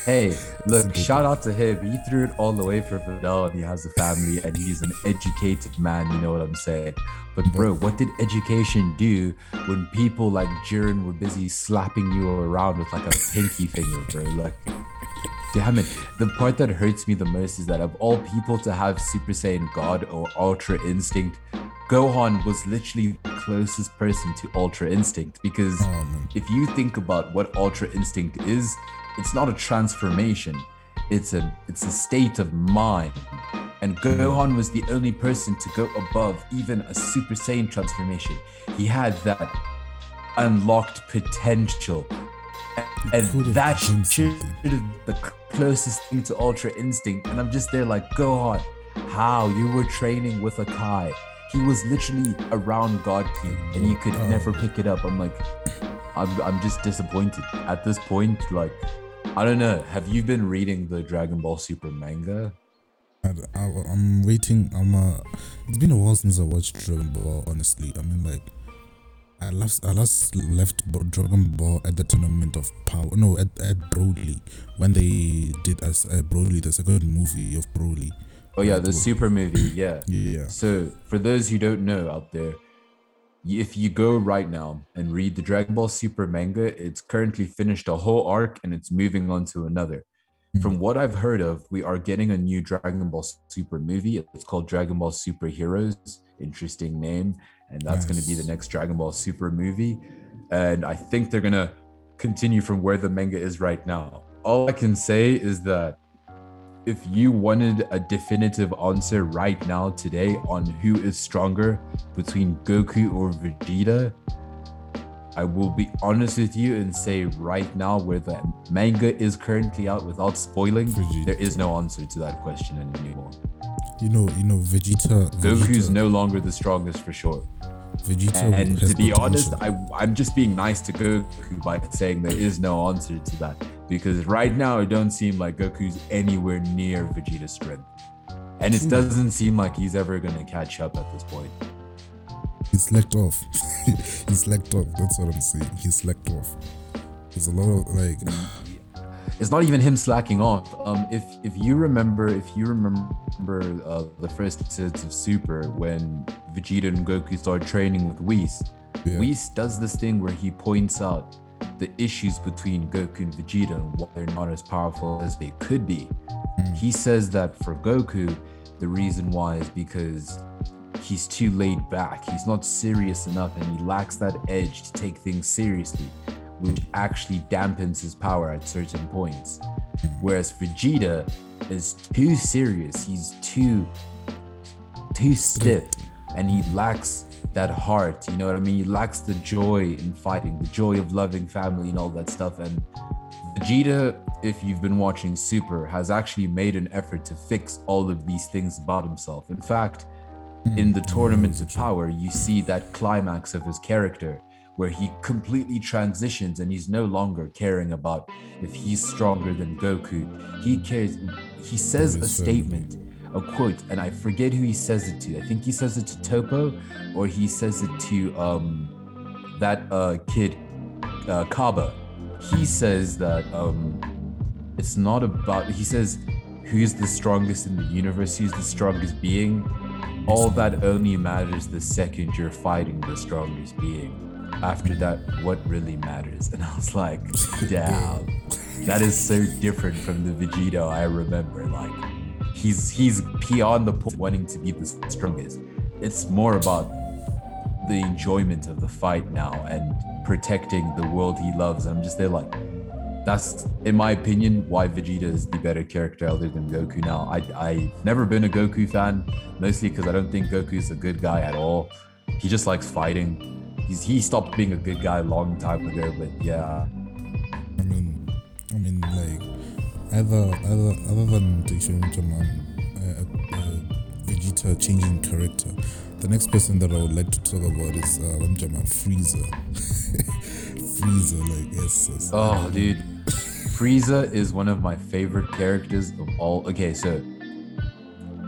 [SPEAKER 2] Hey, look, shout out to him. He threw it all the way for Videl and he has a family and he's an educated man, you know what I'm saying? But bro, what did education do when people like Jiren were busy slapping you around with like a pinky finger, bro? Like Damn it. The part that hurts me the most is that of all people to have Super Saiyan God or Ultra Instinct, Gohan was literally the closest person to Ultra Instinct because
[SPEAKER 1] Oh,
[SPEAKER 2] if you think about what Ultra Instinct is, it's not a transformation. It's a it's a state of mind. And Gohan was the only person to go above even a Super Saiyan transformation. He had that unlocked potential. And that should have the closest thing to Ultra Instinct. And I'm just there like, Gohan, how? You were training with a Kai. He was literally around God King and he could
[SPEAKER 1] Oh.
[SPEAKER 2] never pick it up. I'm like, I'm, I'm just disappointed. At this point, like, I don't know. Have you been reading the Dragon Ball Super manga?
[SPEAKER 1] I, I, I'm waiting. I'm. Uh, it's been a while since I watched Dragon Ball. Honestly, I mean, like, I last I last left Dragon Ball at the tournament of power. No, at at Broly when they did as uh, Broly the second movie of Broly.
[SPEAKER 2] Oh yeah, the Super movie. Yeah.
[SPEAKER 1] Yeah.
[SPEAKER 2] So for those who don't know out there, if you go right now and read the Dragon Ball Super manga, it's currently finished a whole arc and it's moving on to another. Mm-hmm. From what I've heard of, we are getting a new Dragon Ball Super movie. It's called Dragon Ball Super Heroes. Interesting name. And that's going to be the next Dragon Ball Super movie. And I think they're going to continue from where the manga is right now. All I can say is that if you wanted a definitive answer right now today on who is stronger between Goku or Vegeta, I will be honest with you and say right now where the manga is currently out without spoiling,
[SPEAKER 1] Vegeta.
[SPEAKER 2] there is no answer to that question anymore.
[SPEAKER 1] You know, you know, Vegeta.
[SPEAKER 2] Goku's
[SPEAKER 1] Vegeta,
[SPEAKER 2] no longer the strongest for sure.
[SPEAKER 1] Vegeta
[SPEAKER 2] And to be honest. I, I'm just being nice to Goku by saying there is no answer to that. Because right now, it don't seem like Goku's anywhere near Vegeta's strength. And it doesn't seem like he's ever going to catch up at this point.
[SPEAKER 1] He's slacked off. he's slacked off. That's what I'm saying. He's slacked off. There's a lot of like. Mm.
[SPEAKER 2] It's not even him slacking off. Um, if if you remember, if you remember uh, the first episodes of Super when Vegeta and Goku started training with Whis,
[SPEAKER 1] Yeah.
[SPEAKER 2] Whis does this thing where he points out the issues between Goku and Vegeta and why they're not as powerful as they could be. He says that for Goku, the reason why is because he's too laid back. He's not serious enough and he lacks that edge to take things seriously, which actually dampens his power at certain points. Whereas Vegeta is too serious. He's too too stiff and he lacks that heart you know what i mean he lacks the joy in fighting the joy of loving family and all that stuff and vegeta if you've been watching super has actually made an effort to fix all of these things about himself in fact in the hmm. tournaments of power you see that climax of his character where he completely transitions and he's no longer caring about if he's stronger than goku he cares he says a statement a quote, and I forget who he says it to. I think he says it to Toppo, or he says it to um that uh kid, uh, Cabba. He says that um it's not about. He says who's the strongest in the universe, who's the strongest being. All that only matters the second you're fighting the strongest being. After that, what really matters? And I was like, damn. that is so different from the Vegeta I remember. Like he's he's beyond the point wanting to be the strongest. It's more about the enjoyment of the fight now and protecting the world he loves. I'm just there like that's in my opinion why Vegeta is the better character other than Goku now. I I've never been a Goku fan, mostly because I don't think Goku is a good guy at all. He just likes fighting. He's he stopped being a good guy a long time ago, but yeah.
[SPEAKER 1] I mean, I mean, like other other other than Jaman, uh, uh, Vegeta changing character. The next person that I would like to talk about is uh, Wamjama Frieza. Frieza, like yes.
[SPEAKER 2] Oh, dude, Frieza is one of my favorite characters of all. Okay, so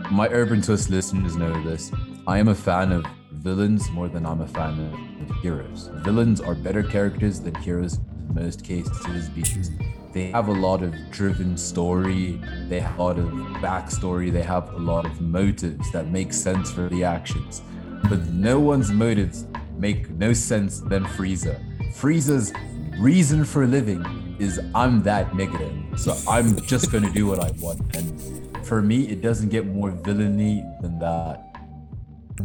[SPEAKER 2] my Urban Twist listeners know this. I am a fan of villains more than I'm a fan of heroes. Villains are better characters than heroes in most cases because they have a lot of driven story, they have a lot of backstory, they have a lot of motives that make sense for the actions. But no one's motives make no sense than Frieza. Frieza's reason for living is I'm that negative. So I'm just gonna do what I want. And for me, it doesn't get more villainy than that.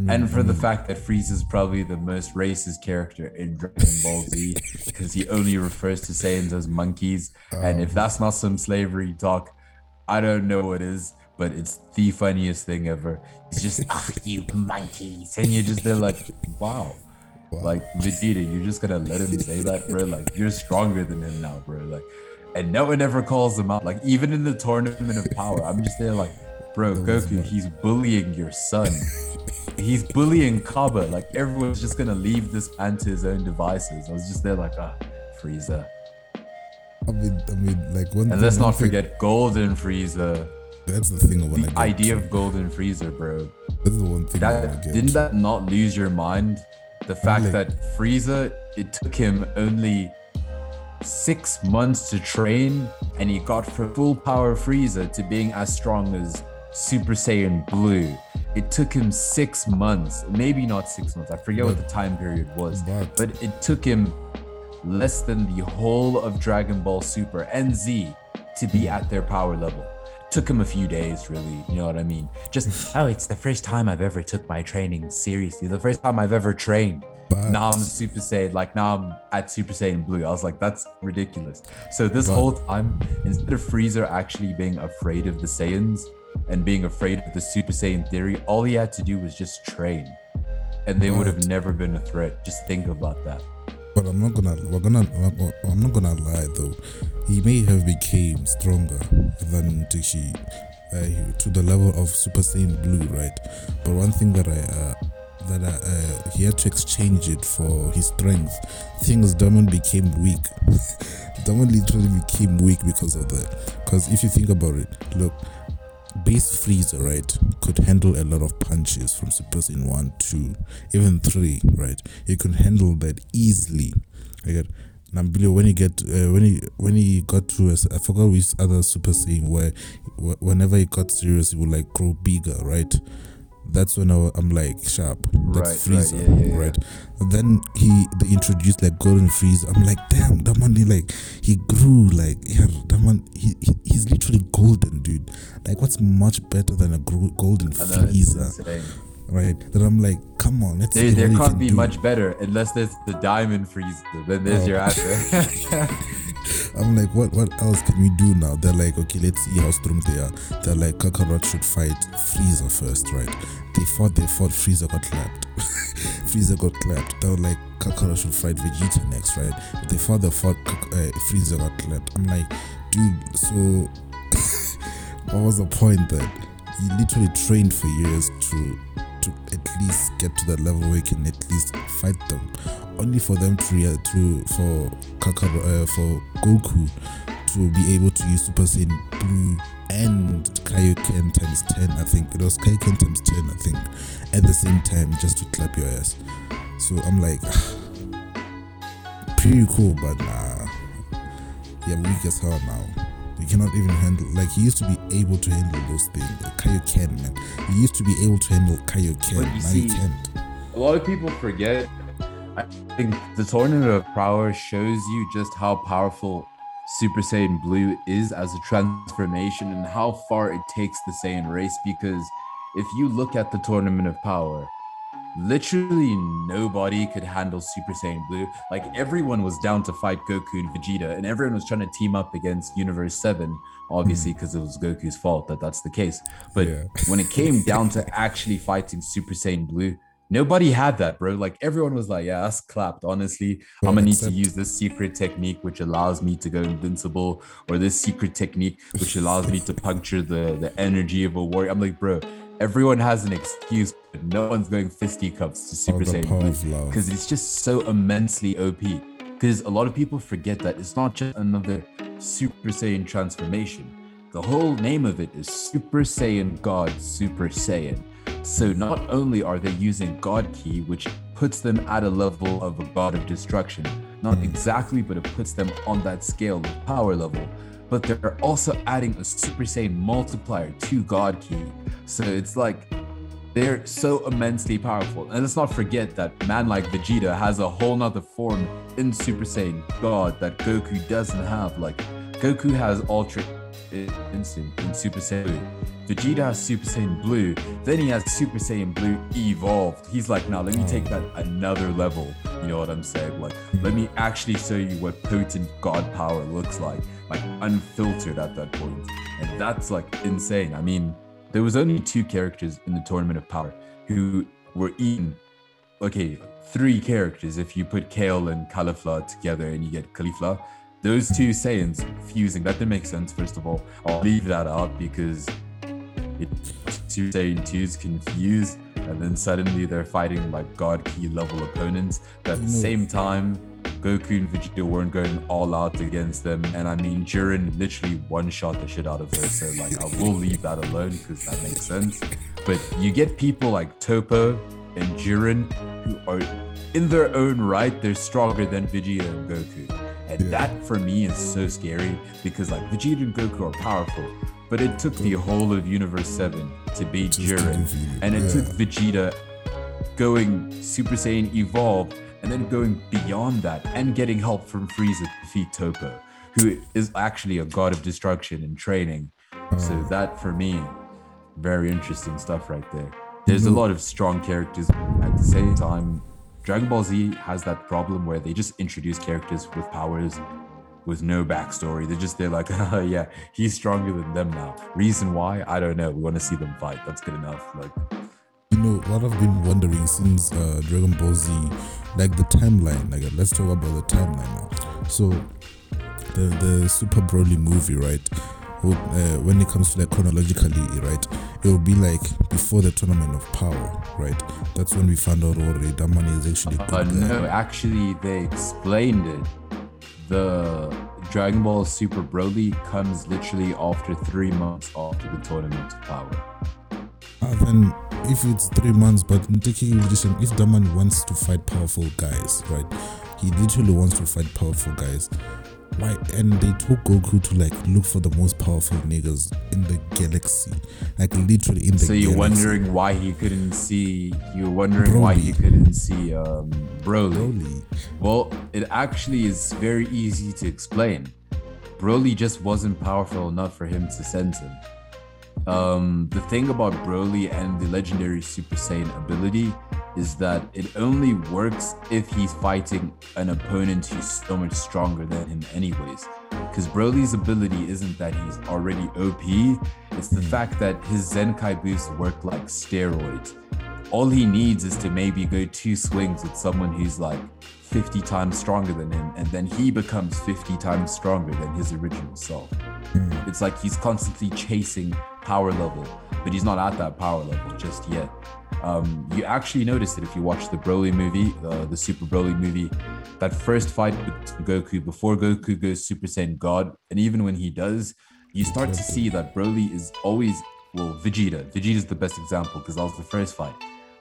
[SPEAKER 2] And for the fact that Frieza is probably the most racist character in Dragon Ball Z because he only refers to Saiyans as monkeys. and if oh. that's not some slavery talk, I don't know what is, but it's the funniest thing ever. He's just, oh, you monkeys. And you're just there like, wow. Like Vegeta, you're just gonna let him say that, bro. Like you're stronger than him now, bro. Like, and no one ever calls him out. Like even in the tournament of power, I'm just there like, bro, Goku, he's bullying your son. He's bullying Cabba. Like everyone's just gonna leave this man to his own devices. I was just there like, ah, Frieza.
[SPEAKER 1] I mean, I mean, like one.
[SPEAKER 2] And let's not
[SPEAKER 1] thing-
[SPEAKER 2] forget Golden Frieza.
[SPEAKER 1] That's the thing
[SPEAKER 2] The idea
[SPEAKER 1] to-
[SPEAKER 2] of Golden Frieza, bro.
[SPEAKER 1] That's the one thing
[SPEAKER 2] That didn't that not lose your mind? The fact
[SPEAKER 1] like-
[SPEAKER 2] that Frieza, it took him only six months to train, and he got from full power Frieza to being as strong as Super Saiyan Blue. It took him six months, maybe not six months. I forget what the time period was,
[SPEAKER 1] But-
[SPEAKER 2] but it took him less than the whole of Dragon Ball Super and Z to be hmm. at their power level. Took him a few days, really. You know what I mean? Just oh, it's the first time I've ever took my training seriously. The first time I've ever trained.
[SPEAKER 1] But-
[SPEAKER 2] now I'm Super Saiyan, like now I'm at Super Saiyan Blue. I was like, that's ridiculous. So this
[SPEAKER 1] But-
[SPEAKER 2] whole time, instead of Freezer actually being afraid of the Saiyans and being afraid of the Super Saiyan theory, all he had to do was just train, and they would have never been a threat. Just think about that.
[SPEAKER 1] But I'm not gonna. We're gonna. I'm not gonna lie though. He may have became stronger than Tishi, uh, to the level of Super Saiyan Blue, right? But one thing that I. Uh, that I, uh, he had to exchange it for his strength. Things Diamond became weak. Diamond literally became weak because of that. Because if you think about it, look, base Freezer, right, could handle a lot of punches from Super Saiyan 1, 2, even 3, right? He could handle that easily. I get Nambilo when he get uh, when he when he got to us, I forgot which other Super Saiyan where whenever he got serious he would like grow bigger, right? That's when I, I'm like sharp. That's
[SPEAKER 2] Right, right,
[SPEAKER 1] Freezer,
[SPEAKER 2] yeah, yeah, yeah.
[SPEAKER 1] right? Then he they introduced like Golden Freeze. I'm like, damn, that man he like he grew like yeah, that man he, he he's literally golden, dude. Like what's much better than a gro- golden Freezer. Right? Then I'm like, come on, let's
[SPEAKER 2] There,
[SPEAKER 1] see
[SPEAKER 2] there can't be
[SPEAKER 1] do.
[SPEAKER 2] much better unless there's the diamond freeze. Then there's
[SPEAKER 1] Oh.
[SPEAKER 2] your answer.
[SPEAKER 1] I'm like, what what else can we do now? They're like, okay, let's see how strong they are. They're like, Kakarot should fight Freezer first, right? They fought, they fought, Freezer got clapped. Freezer got clapped. They were like, Kakarot should fight Vegeta next, right? They fought, they fought, uh, Freezer got clapped. I'm like, dude, so what was the point that He literally trained for years to to at least get to that level where you can at least fight them. Only for them to rea- to for Kakaroto uh, for Goku to be able to use Super Saiyan Blue and Kaioken times ten. I think it was Kaioken times ten. I think at the same time just to clap your ass. So I'm like, pretty cool, but nah, yeah, weak as hell now. You cannot even handle like he used to be able to handle those things. Kaioken, man. He used to be able to handle Kaioken. Now he can't.
[SPEAKER 2] a lot of people forget. I think the tournament of power shows you just how powerful Super Saiyan Blue is as a transformation and how far it takes the Saiyan race. Because if you look at the Tournament of Power, literally nobody could handle Super Saiyan Blue. Like everyone was down to fight Goku and Vegeta, and everyone was trying to team up against Universe 7, obviously, hmm. because it was Goku's fault that that's the case. But
[SPEAKER 1] Yeah.
[SPEAKER 2] when it came down to actually fighting Super Saiyan Blue, nobody had that, bro. Like everyone was like, yeah, that's clapped. Honestly,
[SPEAKER 1] Well,
[SPEAKER 2] I'm gonna need to use this secret technique which allows me to go invincible, or this secret technique which allows me to puncture the the energy of a warrior. I'm like, bro, everyone has an excuse, but no one's going fisticuffs to Super
[SPEAKER 1] the
[SPEAKER 2] Saiyan
[SPEAKER 1] power
[SPEAKER 2] Blue
[SPEAKER 1] of love.
[SPEAKER 2] because it's just so immensely OP. Because a lot of people forget that it's not just another Super Saiyan transformation. The whole name of it is Super Saiyan God Super Saiyan. So not only are they using God Ki, which puts them at a level of a God of destruction, not hmm. exactly, but it puts them on that scale of power level, but they're also adding a Super Saiyan multiplier to God Ki. So it's like they're so immensely powerful. And let's not forget that man like Vegeta has a whole nother form in Super Saiyan God that Goku doesn't have. Like Goku has Ultra Instinct in Super Saiyan. Vegeta has Super Saiyan Blue. Then he has Super Saiyan Blue Evolved. He's like, now let me take that another level. You know what I'm saying? Like, let me actually show you what potent God power looks like, like unfiltered at that point. And that's like insane. I mean, there was only two characters in the tournament of power who were eaten okay three characters if you put kale and Caulifla together and you get cauliflower those two saiyans fusing that didn't make sense first of all i'll leave that out because it two saiyan twos confused and then suddenly they're fighting like god ki level opponents but at the same time Goku and Vegeta weren't going all out against them, and I mean Jiren literally one shot the shit out of her. So like I will leave that alone because that makes sense. But you get people like Toppo and Jiren who are in their own right, they're stronger than Vegeta and Goku. And
[SPEAKER 1] Yeah.
[SPEAKER 2] that for me is so scary because like Vegeta and Goku are powerful, but it took the whole of Universe 7 to beat
[SPEAKER 1] Just
[SPEAKER 2] Jiren.
[SPEAKER 1] it,
[SPEAKER 2] And it
[SPEAKER 1] yeah.
[SPEAKER 2] took Vegeta going Super Saiyan evolved and then going beyond that and getting help from Frieza to defeat Toko, who is actually a god of destruction and training. So
[SPEAKER 1] Uh.
[SPEAKER 2] that for me, very interesting stuff right there. There's a
[SPEAKER 1] Mhm.
[SPEAKER 2] lot of strong characters at the same time. Dragon Ball Z has that problem where they just introduce characters with powers with no backstory. They're just they're like, oh, yeah, he's stronger than them now. Reason why? I don't know. We want to see them fight. That's good enough. Like
[SPEAKER 1] You know what I've been wondering since uh, Dragon Ball Z, like the timeline. Like let's talk about the timeline now. So the the Super Broly movie, right? Would, uh, when it comes to like chronologically, right? It will be like before the tournament of power, right? That's when we found out already that money is actually good.
[SPEAKER 2] Uh, no, actually, they explained it. The Dragon Ball Super Broly comes literally after three months after the Tournament of Power.
[SPEAKER 1] Ah, then if it's three months, but in taking edition, if Daman wants to fight powerful guys, right? He literally wants to fight powerful guys. Why? And they took Goku to like look for the most powerful niggas in the galaxy, like literally in the.
[SPEAKER 2] So you're
[SPEAKER 1] galaxy.
[SPEAKER 2] wondering why he couldn't see? You're wondering why he couldn't see um, Broly.
[SPEAKER 1] Broly.
[SPEAKER 2] Well, it actually is very easy to explain. Broly just wasn't powerful enough for him to sense him. Um, the thing about Broly and the legendary Super Saiyan ability is that it only works if he's fighting an opponent who's so much stronger than him, anyways. Because Broly's ability isn't that he's already OP, it's the fact that his Zenkai boosts work like steroids. All he needs is to maybe go two swings with someone who's like 50 times stronger than him, and then he becomes 50 times stronger than his original self. It's like he's constantly chasing power level, but he's not at that power level just yet. Um, you actually notice it if you watch the Broly movie, uh, the Super Broly movie, that first fight with Goku before Goku goes Super Saiyan God, and even when he does, you start to see that Broly is always well Vegeta. Vegeta's the best example because that was the first fight.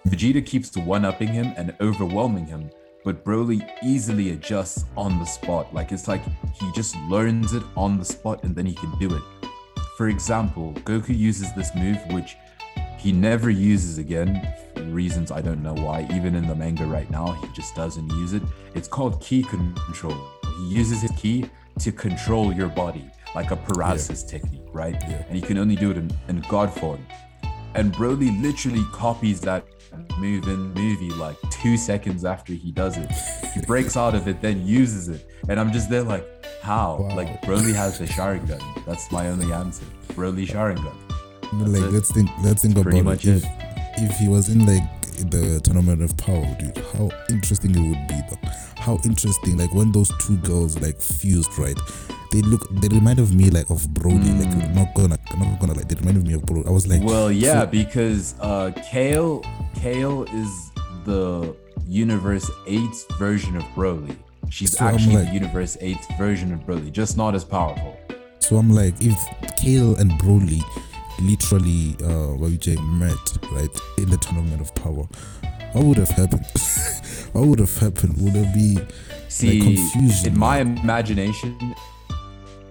[SPEAKER 2] Vegeta keeps to one-upping him and overwhelming him, but Broly easily adjusts on the spot. Like it's like he just learns it on the spot and then he can do it. For example, Goku uses this move which he never uses again for reasons I don't know why. Even in the manga right now, he just doesn't use it. It's called ki control. He uses his ki to control your body, like a paralysis technique, right?
[SPEAKER 1] Yeah.
[SPEAKER 2] And he can only do it in, in God form. And Broly literally copies that move in movie like two seconds after he does it. He breaks out of it, then uses it. And I'm just there like, how?
[SPEAKER 1] Wow.
[SPEAKER 2] Like Broly has the Sharingan. That's my only answer. Broly Sharingan.
[SPEAKER 1] But like
[SPEAKER 2] it.
[SPEAKER 1] let's think let's think
[SPEAKER 2] Pretty
[SPEAKER 1] about
[SPEAKER 2] much
[SPEAKER 1] it. If, if he was in like the tournament of power, dude, how interesting it would be though. How interesting, like when those two girls like fused, right? They look they remind of me like of Brody, like not gonna not gonna like they remind me of Brody. I was like.
[SPEAKER 2] Well, yeah,
[SPEAKER 1] so-
[SPEAKER 2] because uh, Kale, Kale is the Universe 8's version of Broly. She's
[SPEAKER 1] So
[SPEAKER 2] actually
[SPEAKER 1] like-
[SPEAKER 2] the Universe 8's version of Broly, just not as powerful.
[SPEAKER 1] So I'm like, if Kale and Broly literally, uh, what you say, met right in the tournament of power, what would have happened? what would have happened? Would there be
[SPEAKER 2] See,
[SPEAKER 1] confusion,
[SPEAKER 2] in my imagination,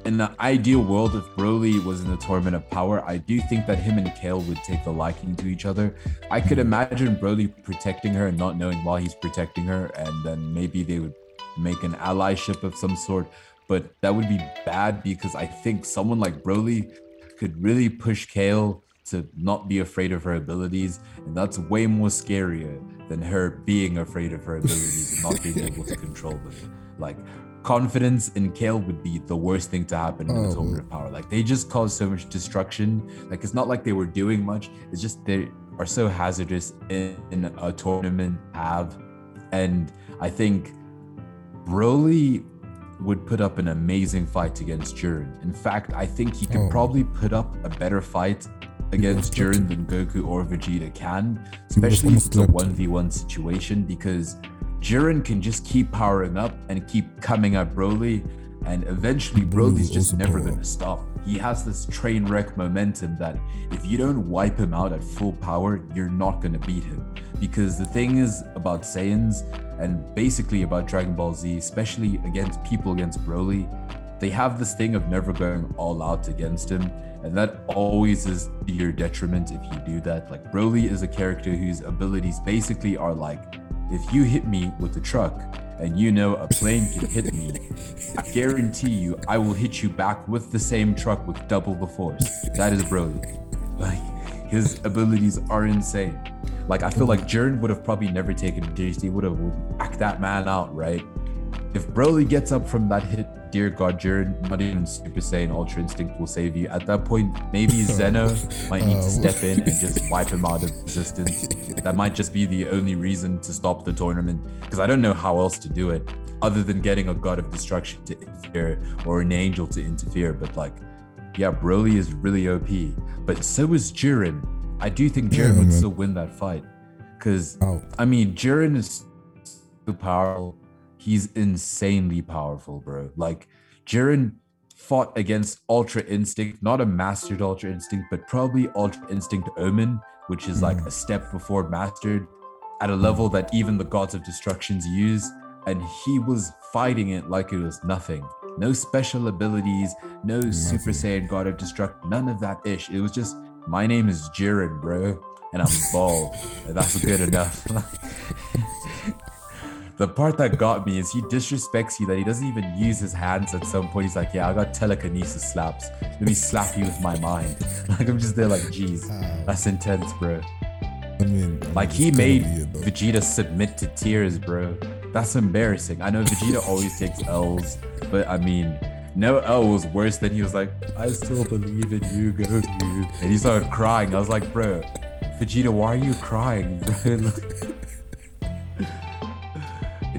[SPEAKER 2] in the ideal world, if Broly was in the Tournament of Power, I do think that him and Kale would take a liking to each other. I could imagine Broly protecting her and not knowing why he's protecting her, and then maybe they would make an allyship of some sort. But that would be bad because I think someone like Broly could really push Kale to not be afraid of her abilities, and that's way more scarier than her being afraid of her abilities and not being able to control them. Like confidence in Kale would be the worst thing to happen in the
[SPEAKER 1] Oh.
[SPEAKER 2] tournament of power. Like they just cause so much destruction. Like it's not like they were doing much. It's just they are so hazardous in, in a tournament have. And I think Broly would put up an amazing fight against Jiren. In fact, I think he could
[SPEAKER 1] Oh.
[SPEAKER 2] probably put up a better fight against Jiren than Goku or Vegeta can, especially it's a 1v1 situation because Jiren can just keep powering up and keep coming at Broly, and eventually
[SPEAKER 1] Broly
[SPEAKER 2] Broly's just never going to stop. He has this train wreck momentum that if you don't wipe him out at full power, you're not going to beat him. Because the thing is about Saiyans and basically about Dragon Ball Z, especially against people against Broly, they have this thing of never going all out against him. And that always is to your detriment if you do that. Like Broly is a character whose abilities basically are like, if you hit me with a truck and you know a plane can hit me, I guarantee you I will hit you back with the same truck with double the force. That is Broly. Like his abilities are insane. Like I feel like Jiren would have probably never taken it seriously, would have act that man out, right? If Broly gets up from that hit, dear God, Jiren, not even Super Saiyan Ultra Instinct will save you. At that point, maybe Zeno might need to oh. step in and just wipe him out of existence. That might just be the only reason to stop the tournament, because I don't know how else to do it, other than getting a God of Destruction to interfere or an angel to interfere. But like, yeah, Broly is really OP, but so is Jiren. I do think
[SPEAKER 1] Yeah,
[SPEAKER 2] Jiren would
[SPEAKER 1] man.
[SPEAKER 2] still win that fight, because
[SPEAKER 1] How? Oh.
[SPEAKER 2] I mean, Jiren is so powerful. He's insanely powerful, bro. Like Jiren fought against Ultra Instinct, not a mastered Ultra Instinct, but probably Ultra Instinct Omen, which is like hmm. a step before mastered, at a level that even the Gods of Destructions use. And he was fighting it like it was nothing. No special abilities, no Super Saiyan God of Destruction, none of that ish. It was just, my name is Jiren, bro, and I'm bald. That's good enough. the part that got me is he disrespects you that he doesn't even use his hands at some point. He's like, Yeah, I got telekinesis slaps. Let me slap you with my mind. Like, I'm just there, like, Geez, that's intense, bro.
[SPEAKER 1] I mean,
[SPEAKER 2] Like, he made
[SPEAKER 1] it.
[SPEAKER 2] Vegeta submit to tears, bro. That's embarrassing. I know Vegeta always takes L's, but I mean, no L was worse than he was like, I still believe in you, Goku. And he started crying. I was like, bro, Vegeta, why are you crying, bro?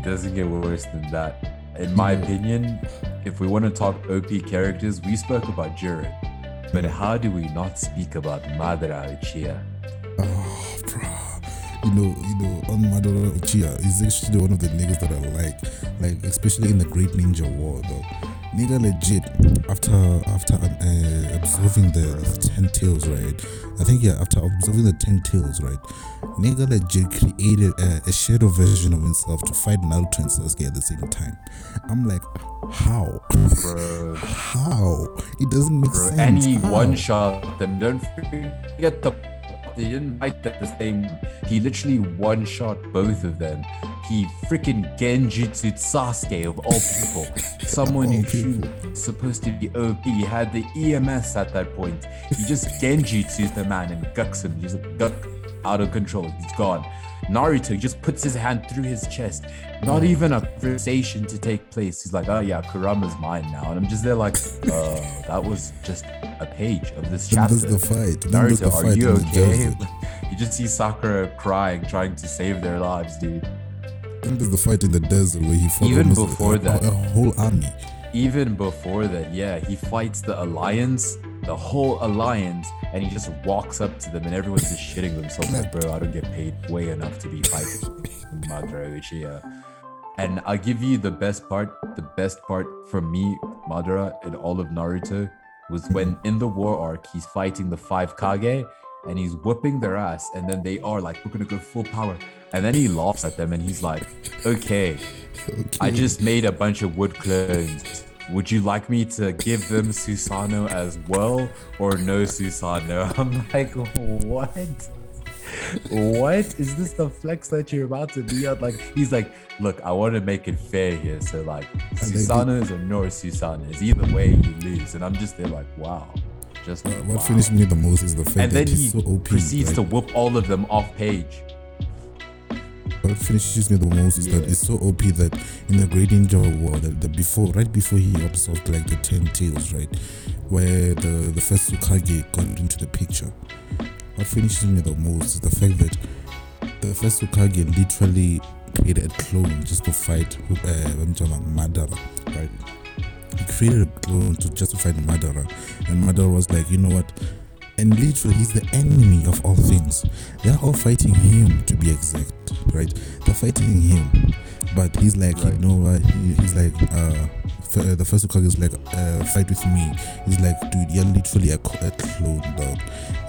[SPEAKER 2] it doesn't get worse than that. In my opinion, if we want to talk OP characters, we spoke about Jiren. But how do we not speak about Madara Uchiha?
[SPEAKER 1] Oh, bro. You know, you know, um, on Madara Uchiha is actually one of the niggas that I like, like especially in the Great Ninja War, though. Nigga legit after after uh, observing the ten tails, right? I think yeah, after observing the ten tails, right? Nigga legit created a, a shadow version of himself to fight Naruto and Sasuke at the same time. I'm like, how? How? It doesn't make
[SPEAKER 2] Bro,
[SPEAKER 1] sense. How?
[SPEAKER 2] one shot them. Don't forget the He didn't fight at the same. He literally one shot both of them. He freaking Genjutsu Sasuke of all people. Someone
[SPEAKER 1] All
[SPEAKER 2] who's supposed to be OP. He had the EMS at that point. He just Genjutsus the man and gucks him. He's like guck out of control. He's gone. Naruto just puts his hand through his chest. Not mm. even a conversation to take place. He's like, oh yeah, Kurama's mine now. And I'm just there like, oh, that was just a page of this
[SPEAKER 1] Then
[SPEAKER 2] chapter.
[SPEAKER 1] there's the fight. Then there's the
[SPEAKER 2] Naruto, are
[SPEAKER 1] fight
[SPEAKER 2] you okay? you just see Sakura crying, trying to save their lives, dude.
[SPEAKER 1] Then there's the fight in the desert where he fought
[SPEAKER 2] Even
[SPEAKER 1] almost a-
[SPEAKER 2] before
[SPEAKER 1] a, a whole army.
[SPEAKER 2] Even before that, yeah, he fights the alliance, the whole alliance, and he just walks up to them, and everyone's just shitting themselves like, bro, I don't get paid way enough to be fighting Madara Uchiha. And I'll give you the best part. The best part for me, Madara, in all of Naruto, was when in the war arc he's fighting the five Kage, and he's whipping their ass, and then they are like, we're gonna go full power, and then he laughs at them, and he's like, okay.
[SPEAKER 1] Okay.
[SPEAKER 2] I just made a bunch of wood clones. Would you like me to give them Susano as well or no Susano? I'm like, what? What is this the flex that you're about to be on? Like, he's like, look, I want to make it fair here. So, like,
[SPEAKER 1] they
[SPEAKER 2] Susanos or no Susanos. Either way, you lose. And I'm just there, like, wow. Just
[SPEAKER 1] Uh, what
[SPEAKER 2] wow.
[SPEAKER 1] finished me the most is the fact
[SPEAKER 2] And then
[SPEAKER 1] that
[SPEAKER 2] he
[SPEAKER 1] so OP.
[SPEAKER 2] proceeds to whoop all of them off page.
[SPEAKER 1] What finishes me the most is that it's so OP that in the Great Ninja War, that the before, right before he absorbed like the ten tails, right, where the the first Hokage got into the picture. What finishes me the most is the fact that the first Hokage literally created a clone just to fight uh, Madara, right? He created a clone to just to fight Madara, and Madara was like, you know what? And literally, he's the enemy of all things. They're all fighting him, to be exact, right? They're fighting him, but he's like,
[SPEAKER 2] Right.
[SPEAKER 1] you know what? He's like, uh, uh, the first Hokage is like, uh, fight with me. He's like, dude, you're literally a, a clone, dog.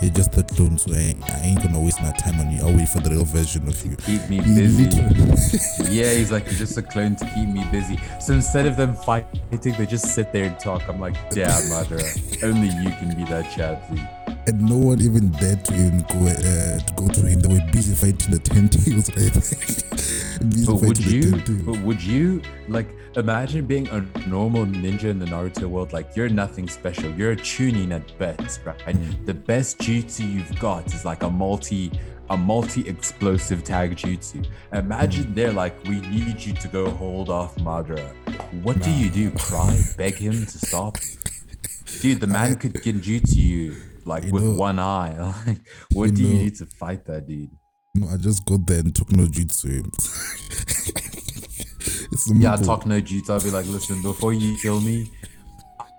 [SPEAKER 1] You're just a clone, so I, ain't- I ain't gonna waste my time on you. I'll wait for the real version of you.
[SPEAKER 2] Keep me busy. Yeah, he's like, you're just a clone to keep me busy. So instead of them fighting, they just sit there and talk. I'm like, damn, Madara, only you can be that Chadley.
[SPEAKER 1] And no one even dared to even go uh, to go to him. They were busy fighting the ten tails, right? busy
[SPEAKER 2] But would you,
[SPEAKER 1] the ten tails.
[SPEAKER 2] but would you, like, imagine being a normal ninja in the Naruto world? Like, you're nothing special. You're a chunin at best, right?
[SPEAKER 1] Mm.
[SPEAKER 2] The best jutsu you've got is like a multi, a multi-explosive tag jutsu.
[SPEAKER 1] Mm.
[SPEAKER 2] Imagine they're like, we need you to go hold off Madara. What do you do? Cry? Beg him to stop? Dude, the man could genjutsu you like
[SPEAKER 1] You
[SPEAKER 2] with
[SPEAKER 1] know-
[SPEAKER 2] one eye. Like, what
[SPEAKER 1] you
[SPEAKER 2] do you need to fight that dude?
[SPEAKER 1] No, I just got there and took no jutsu. it's
[SPEAKER 2] Yeah,
[SPEAKER 1] simple.
[SPEAKER 2] talk no jutsu. I'll be like, listen, before you kill me,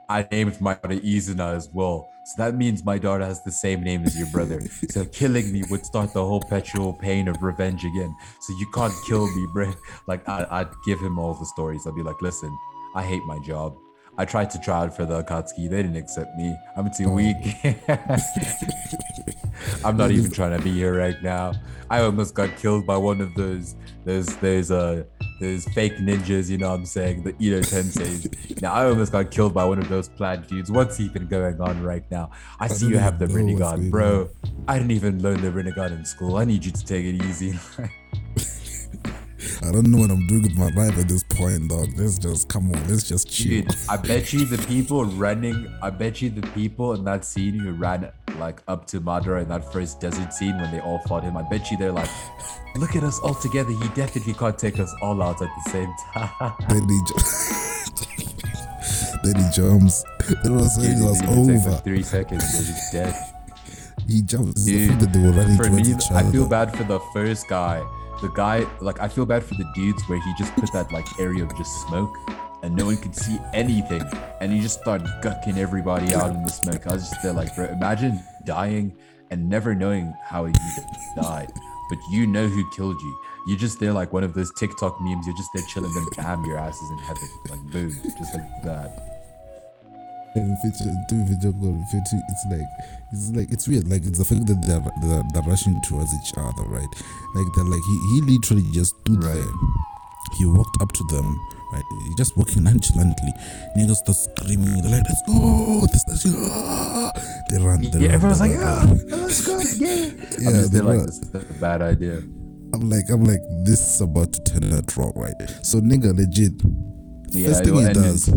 [SPEAKER 2] I named my daughter Izuna as well. So that means my daughter has the same name as your brother. So killing me would start the whole perpetual pain of revenge again. So you can't kill me, bro. Like I, I'd give him all the stories. I'd be like, listen, I hate my job. I tried to try out for the Akatsuki. They didn't accept me. I'm too weak. I'm not even trying to be here right now. I almost got killed by one of those those those uh those fake ninjas, you know what I'm saying? The Edo Tenseis. now I almost got killed by one of those plaid dudes. What's even going on right now? I see you have the
[SPEAKER 1] even know
[SPEAKER 2] Rinnegan,
[SPEAKER 1] going
[SPEAKER 2] bro. I didn't even learn the Rinnegan in school. I need you to take it easy.
[SPEAKER 1] I don't know what I'm doing with my life at this point, dog. Let's just come on. Let's just chill.
[SPEAKER 2] Dude, I bet you the people running, I bet you the people in that scene who ran like up to Madara in that first desert scene when they all fought him, I bet you they're like, look at us all together. He definitely can't take us all out at the same time.
[SPEAKER 1] Then he, ju- then he jumps. Then all of a sudden it was
[SPEAKER 2] it even takes
[SPEAKER 1] over.
[SPEAKER 2] like three seconds. They're dead.
[SPEAKER 1] He jumps. The
[SPEAKER 2] Dude,
[SPEAKER 1] fact that they were running
[SPEAKER 2] For me, I feel bad for the first guy. The guy, like, I feel bad for the dudes where he just put that like area of just smoke, and no one could see anything, and he just started gucking everybody out in the smoke. I was just there, like, bro, imagine dying and never knowing how you died, but you know who killed you. You're just there like one of those TikTok memes. You're just there chilling, then bam, your ass is in heaven, like boom, just like that.
[SPEAKER 1] And Fitch- do video call, Fitch- It's like it's like it's weird. Like it's the fact that they're they're, they're rushing towards each other, right? Like they're like he, he literally just stood
[SPEAKER 2] Right.
[SPEAKER 1] there. He walked up to them, right? He just walking nonchalantly. Niggas start screaming. They're like, "Let's go!" This, shit, ah! they run. They
[SPEAKER 2] yeah,
[SPEAKER 1] run,
[SPEAKER 2] everyone's
[SPEAKER 1] they
[SPEAKER 2] like,
[SPEAKER 1] run.
[SPEAKER 2] ah, let's go, yeah.
[SPEAKER 1] Yeah,
[SPEAKER 2] I'm
[SPEAKER 1] they
[SPEAKER 2] there like, this is a bad idea.
[SPEAKER 1] I'm like, I'm like, this is about to turn out wrong, right? So nigga, legit.
[SPEAKER 2] Yeah,
[SPEAKER 1] First thing he does.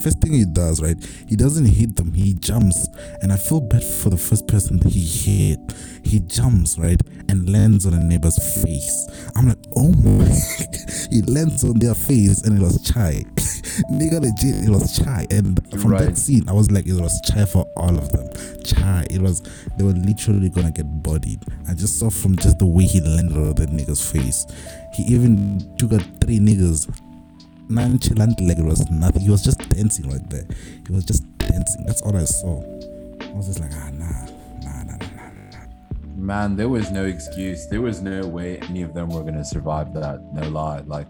[SPEAKER 1] First thing he does, right? He doesn't hit them. He jumps, and I feel bad for the first person that he hit. He jumps, right, and lands on a neighbor's face. I'm like, oh my! he lands on their face, and it was chai. Nigga, legit, it was chai. And from
[SPEAKER 2] Right.
[SPEAKER 1] that scene, I was like, it was chai for all of them. Chai. It was. They were literally gonna get bodied. I just saw from just the way he landed on that nigga's face. He even took out three niggas nonchalant like it was nothing. He was just dancing right there. He was just dancing. That's all I saw. I was just like, ah, nah, nah, nah, nah, nah. nah.
[SPEAKER 2] Man, there was no excuse. There was no way any of them were gonna survive that. No lie. Like,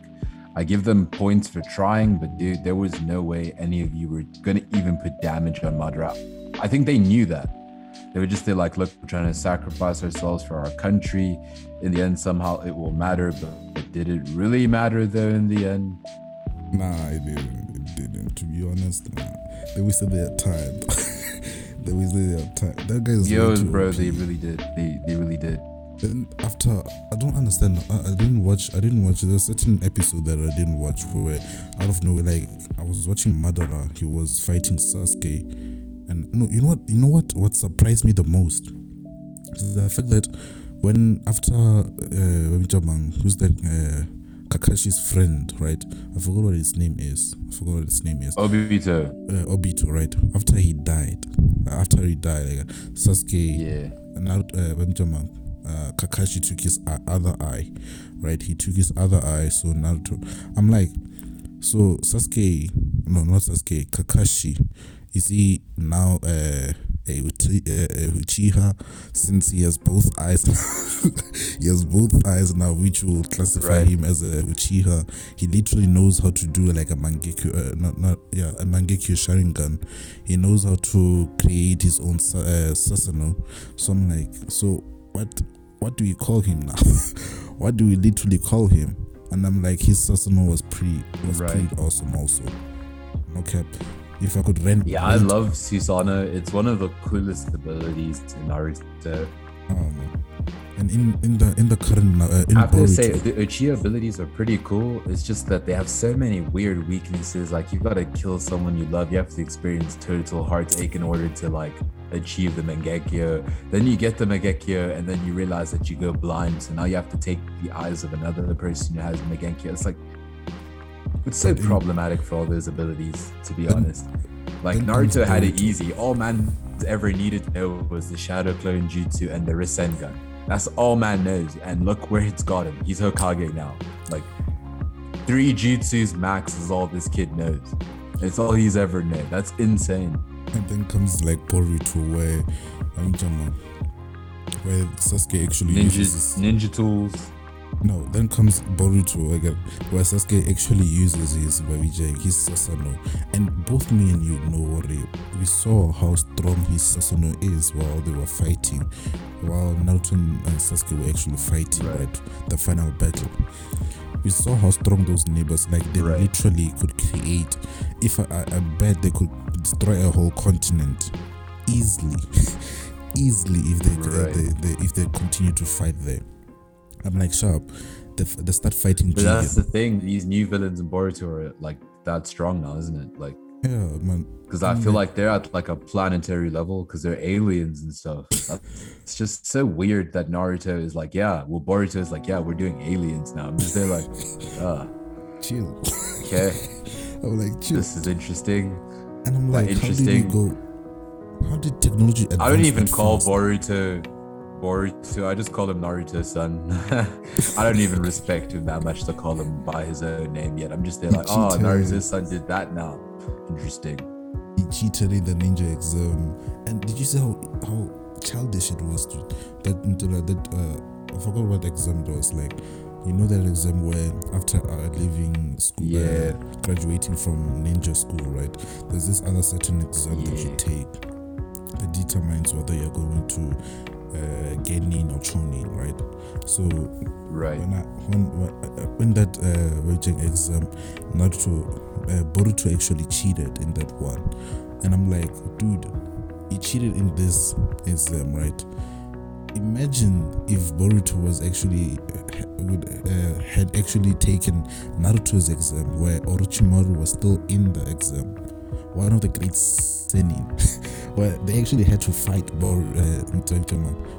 [SPEAKER 2] I give them points for trying, but dude, there was no way any of you were gonna even put damage on Madra. I think they knew that. They were just there, like, look, we're trying to sacrifice ourselves for our country. In the end, somehow it will matter. But, but did it really matter though? In the end,
[SPEAKER 1] Nah, it didn't. It didn't. To be honest, nah. They wasted their time. they wasted their time. That guy is way
[SPEAKER 2] yo, bro,
[SPEAKER 1] OP.
[SPEAKER 2] they really did. They they really did.
[SPEAKER 1] Then after, I don't understand. I, I didn't watch. I didn't watch. There's a certain episode that I didn't watch where, out of nowhere, like I was watching Madara. He was fighting Sasuke, and no, you know what? You know what? What surprised me the most is the fact that when after uh, who's that? Uh, Kakashi's friend, right? I forgot what his name is. I forgot what his name is
[SPEAKER 2] Obito.
[SPEAKER 1] uh, Obito, right? After he died, after he died, like, Sasuke,
[SPEAKER 2] Yeah.
[SPEAKER 1] now uh, Benjamin, uh, Kakashi took his uh, other eye, right? He took his other eye. So Naruto, I'm like, so Sasuke, no, not Sasuke, Kakashi, is he now uh, a, Uchi- uh, a Uchiha since he has both eyes? he has both eyes now, which will classify
[SPEAKER 2] Right.
[SPEAKER 1] him as a Uchiha. He literally knows how to do like a Mangekyo, uh, not not yeah, a Mangekyo Sharingan. He knows how to create his own uh, Sasano. So I'm like, so what? What do we call him now? what do we literally call him? And I'm like, his Sasano was pretty was
[SPEAKER 2] Right.
[SPEAKER 1] pretty awesome also. Okay, if I could rent.
[SPEAKER 2] Yeah, I love Susanoo. It's one of the coolest abilities in Naruto.
[SPEAKER 1] Um, and in in the in the current uh, in
[SPEAKER 2] I have to say, the Uchiha abilities are pretty cool. It's just that they have so many weird weaknesses. Like, you've got to kill someone you love. You have to experience total heartache in order to, like, achieve the Mangekyo. Then you get the Mangekyo, and then you realize that you go blind. So now you have to take the eyes of another person who has Mangekyo. It's like, it's so
[SPEAKER 1] But in-
[SPEAKER 2] problematic for all those abilities, to be
[SPEAKER 1] Then-
[SPEAKER 2] honest. Like, Naruto had it easy. All man ever needed to know was the Shadow Clone Jutsu and the Rasengan. That's all man knows. And look where it's got him. He's Hokage now. Like, three jutsus max is all this kid knows. It's all he's ever known. That's insane.
[SPEAKER 1] and then comes like Boruto, where um, Jama, where Sasuke actually
[SPEAKER 2] Ninja,
[SPEAKER 1] uses.
[SPEAKER 2] ninja tools.
[SPEAKER 1] No, then comes Boruto again, where Sasuke actually uses his Babijay, his Sasano. And both me and you know already, we saw how strong his Sasano is while they were fighting, while Naruto and Sasuke were actually fighting,
[SPEAKER 2] Right.
[SPEAKER 1] right? The final battle. We saw how strong those neighbors, like they
[SPEAKER 2] Right.
[SPEAKER 1] literally could create. If I, I, I bet they could destroy a whole continent easily, easily if they,
[SPEAKER 2] Right.
[SPEAKER 1] they, they if they continue to fight there. I'm like sharp. They, f- they start fighting.
[SPEAKER 2] But that's the thing. These new villains in Boruto are like that strong now, isn't it? Like,
[SPEAKER 1] yeah, man.
[SPEAKER 2] because I feel like they're at like a planetary level because they're aliens and stuff. It's just so weird that Naruto is like, yeah, well, Boruto is like, yeah, we're doing aliens now. I'm just there like, ah,
[SPEAKER 1] Chill.
[SPEAKER 2] okay,
[SPEAKER 1] I'm like chill,
[SPEAKER 2] this is interesting.
[SPEAKER 1] and I'm like, how did we
[SPEAKER 2] interesting.
[SPEAKER 1] go? How did technology?
[SPEAKER 2] I don't even call
[SPEAKER 1] fast?
[SPEAKER 2] Boruto Boruto. I just call him Naruto's son. I don't even respect him that much to call him by his own name yet. I'm just there like, oh. Naruto's son did that now. Interesting.
[SPEAKER 1] He cheated in the ninja exam, and did you see how how childish it was? To, That until uh, that uh, I forgot what exam it was like. You know that exam where after uh, leaving school,
[SPEAKER 2] Yeah.
[SPEAKER 1] uh, graduating from ninja school, right? There's this other certain exam that you take that determines whether you're going to uh, genin or chunin, right? So
[SPEAKER 2] Right.
[SPEAKER 1] when I, when when, uh, when that uh, Wejeng exam, Naruto, uh, Boruto actually cheated in that one, and I'm like, dude, he cheated in this exam, right? Imagine if Boruto was actually uh, would uh, had actually taken Naruto's exam, where Orochimaru was still in the exam. One of the great Sannin, where they actually had to fight Bor uh,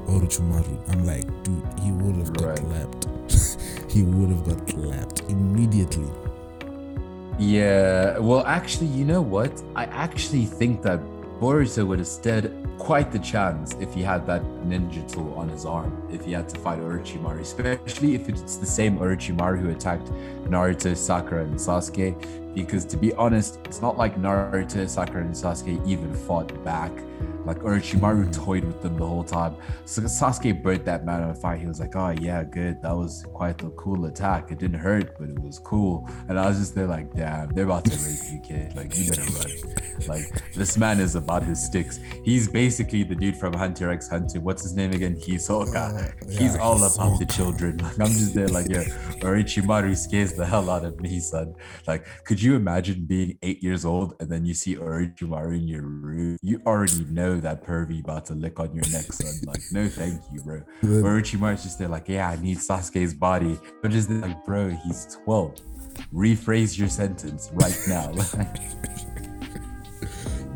[SPEAKER 1] Orochimaru. I'm like, dude, he would have got
[SPEAKER 2] Right.
[SPEAKER 1] clapped. he would have got clapped immediately.
[SPEAKER 2] Yeah, well, actually, you know what? I actually think that Boruto would have stood quite the chance if he had that ninja tool on his arm, if he had to fight Orochimaru, especially if it's the same Orochimaru who attacked Naruto, Sakura, and Sasuke. Because to be honest, it's not like Naruto, Sakura, and Sasuke even fought back. Like Orochimaru toyed with them the whole time. So Sasuke burnt that man on fire. He was like, "Oh yeah, good. That was quite a cool attack. It didn't hurt, but it was cool." And I was just there like, "Damn, they're about to rape you, kid. Like you better run." Like this man is about his sticks. He's basically the dude from Hunter X Hunter. What's his name again? Hisoka.
[SPEAKER 1] Uh,
[SPEAKER 2] He's
[SPEAKER 1] yeah,
[SPEAKER 2] all about the children. Like I'm just there like, "Yeah, Orochimaru scares the hell out of me, son." Like, could you imagine being eight years old and then you see Orochimaru in your room? You already know that pervy about to lick on your neck, son. Like, no, thank you, bro. Orochimaru's just there, like, yeah, I need Sasuke's body. But just like, bro, he's 12. Rephrase your sentence right now.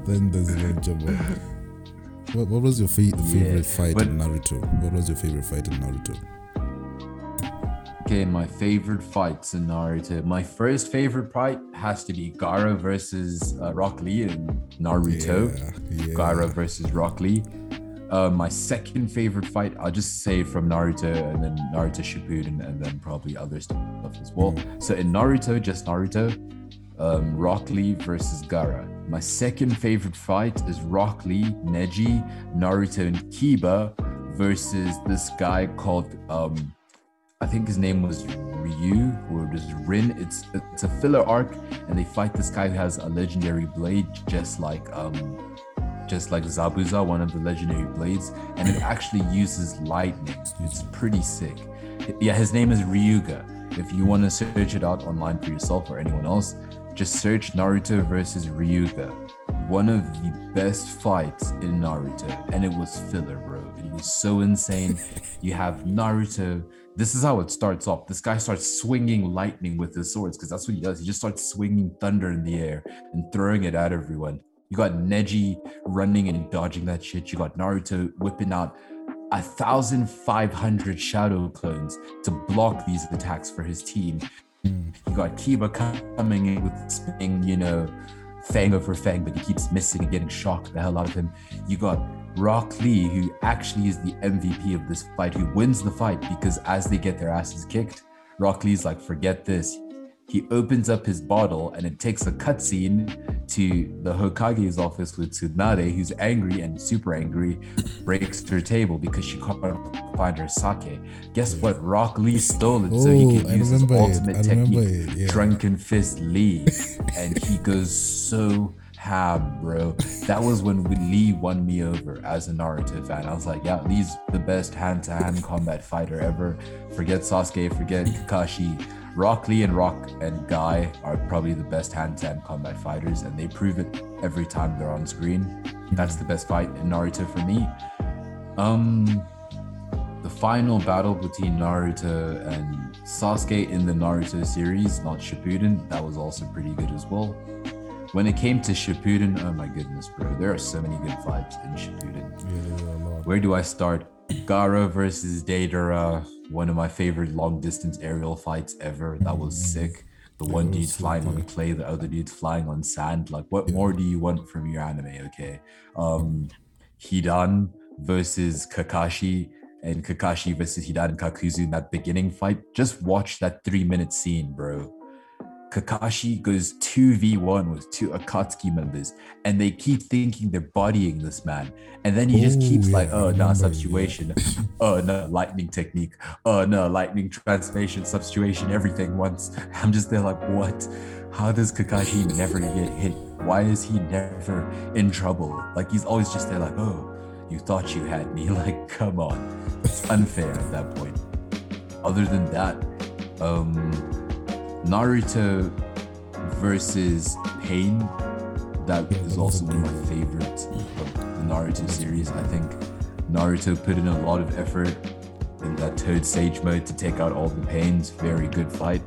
[SPEAKER 1] Then there's Boy. What, what was your fa- favorite fight
[SPEAKER 2] but-
[SPEAKER 1] in Naruto? What was your favorite fight in Naruto?
[SPEAKER 2] okay, my favorite fights in Naruto. My first favorite fight has to be Gaara versus uh, Rock Lee in Naruto.
[SPEAKER 1] Yeah, yeah.
[SPEAKER 2] Gaara versus Rock Lee. Uh, my second favorite fight, I'll just say from Naruto and then Naruto Shippuden and then probably other stuff as well. So in Naruto, just Naruto, um, Rock Lee versus Gaara. My second favorite fight is Rock Lee, Neji, Naruto, and Kiba versus this guy called um, I think his name was Ryu or just Rin. It's it's a filler arc, and they fight this guy who has a legendary blade, just like um, just like Zabuza, one of the legendary blades, and it actually uses lightning. It's pretty sick. Yeah, his name is Ryuga. If you want to search it out online for yourself or anyone else, just search Naruto versus Ryuga. One of the best fights in Naruto, and it was filler, bro. It was so insane. You have Naruto. This is how it starts off. This guy starts swinging lightning with his swords because that's what he does. He just starts swinging thunder in the air and throwing it at everyone. You got Neji running and dodging that shit. You got Naruto whipping out a thousand five hundred shadow clones to block these attacks for his team. You got Kiba coming in with spinning, you know, fang over fang, but he keeps missing and getting shocked the hell out of him. You got Rock Lee, who actually is the MVP of this fight, who wins the fight because as they get their asses kicked, Rock Lee's like, forget this. He opens up his bottle and it takes a cutscene to the Hokage's office with Tsunade, who's angry and super angry, breaks her table because she can't find her sake. Guess what? Rock Lee stole it so he
[SPEAKER 1] Oh,
[SPEAKER 2] could use his ultimate technique,
[SPEAKER 1] yeah.
[SPEAKER 2] Drunken Fist Lee. and he goes so ham, bro. That was when Lee won me over as a Naruto fan. I was like, yeah, Lee's the best hand-to-hand combat fighter ever. Forget Sasuke, forget Kakashi. Rock Lee and Rock and Guy are probably the best hand-to-hand combat fighters, and they prove it every time they're on screen. That's the best fight in Naruto for me. Um, the final battle between Naruto and Sasuke in the Naruto series, not Shippuden, that was also pretty good as well. When it came to Shippuden, oh my goodness, bro, there are so many good fights in Shippuden.
[SPEAKER 1] Yeah, there were a lot.
[SPEAKER 2] Where do I start? Gaara versus Deidara, one of my favorite long distance aerial fights ever. That was sick. The one
[SPEAKER 1] Mm-hmm. was
[SPEAKER 2] dude
[SPEAKER 1] so
[SPEAKER 2] flying on
[SPEAKER 1] good.
[SPEAKER 2] clay, the other dude flying on sand. Like, what more do you want from your anime? Okay. Um, Hidan versus Kakashi and Kakashi versus Hidan and Kakuzu in that beginning fight. Just watch that three minute scene, bro. Kakashi goes 2v1 with two Akatsuki members, and they keep thinking they're bodying this man. And then he just
[SPEAKER 1] Oh,
[SPEAKER 2] keeps like,
[SPEAKER 1] yeah, I
[SPEAKER 2] oh, no, substitution. oh, no, lightning technique. Oh, no, lightning transformation, substitution, everything once. I'm just there like, what? How does Kakashi never get hit? Why is he never in trouble? Like, he's always just there like, oh, you thought you had me. Like, come on. It's unfair at that point. Other than that, um, Naruto versus Pain. that is also one of my favorites of the Naruto series. I think Naruto put in a lot of effort in that Toad Sage mode to take out all the pains. Very good fight.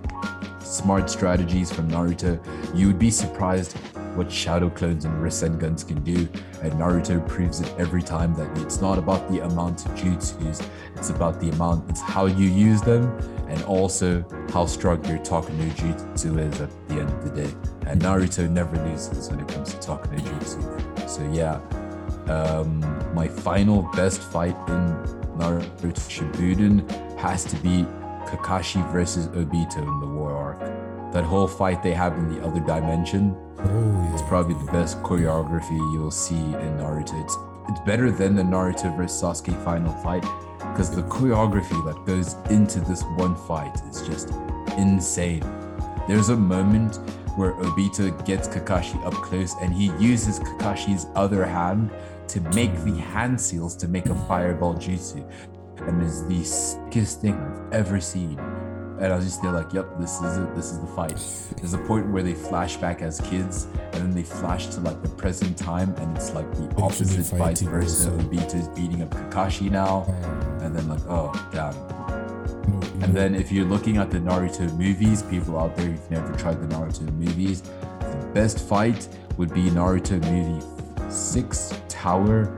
[SPEAKER 2] Smart strategies from Naruto. You would be surprised what shadow clones and Rasengans can do, and Naruto proves it every time that it's not about the amount of jutsus, it's about the amount, it's how you use them, and also how strong your Talk no Jutsu is at the end of the day. And Naruto never loses when it comes to Talk no Jutsu. So yeah, um, my final best fight in Naruto Shippuden has to be Kakashi versus Obito in the War. That whole fight they have in the other dimension
[SPEAKER 1] Oh
[SPEAKER 2] it's probably the best choreography you'll see in Naruto. It's it's better than the Naruto versus Sasuke final fight because the choreography that goes into this one fight is just insane. There's a moment where Obito gets Kakashi up close and he uses Kakashi's other hand to make the mm. hand seals to make a fireball jutsu. And it's the sickest thing I've ever seen. And I was just there like, yep, this is it. This is the fight. There's a point where they flash back as kids, and then they flash to like the present time, and it's like the
[SPEAKER 1] Actually
[SPEAKER 2] opposite vice versa.
[SPEAKER 1] also.
[SPEAKER 2] Obito's beating up Kakashi now,
[SPEAKER 1] Um,
[SPEAKER 2] and then like, oh damn. And then if you're looking at the Naruto movies, people out there who've never tried the Naruto movies, the best fight would be Naruto movie six Tower.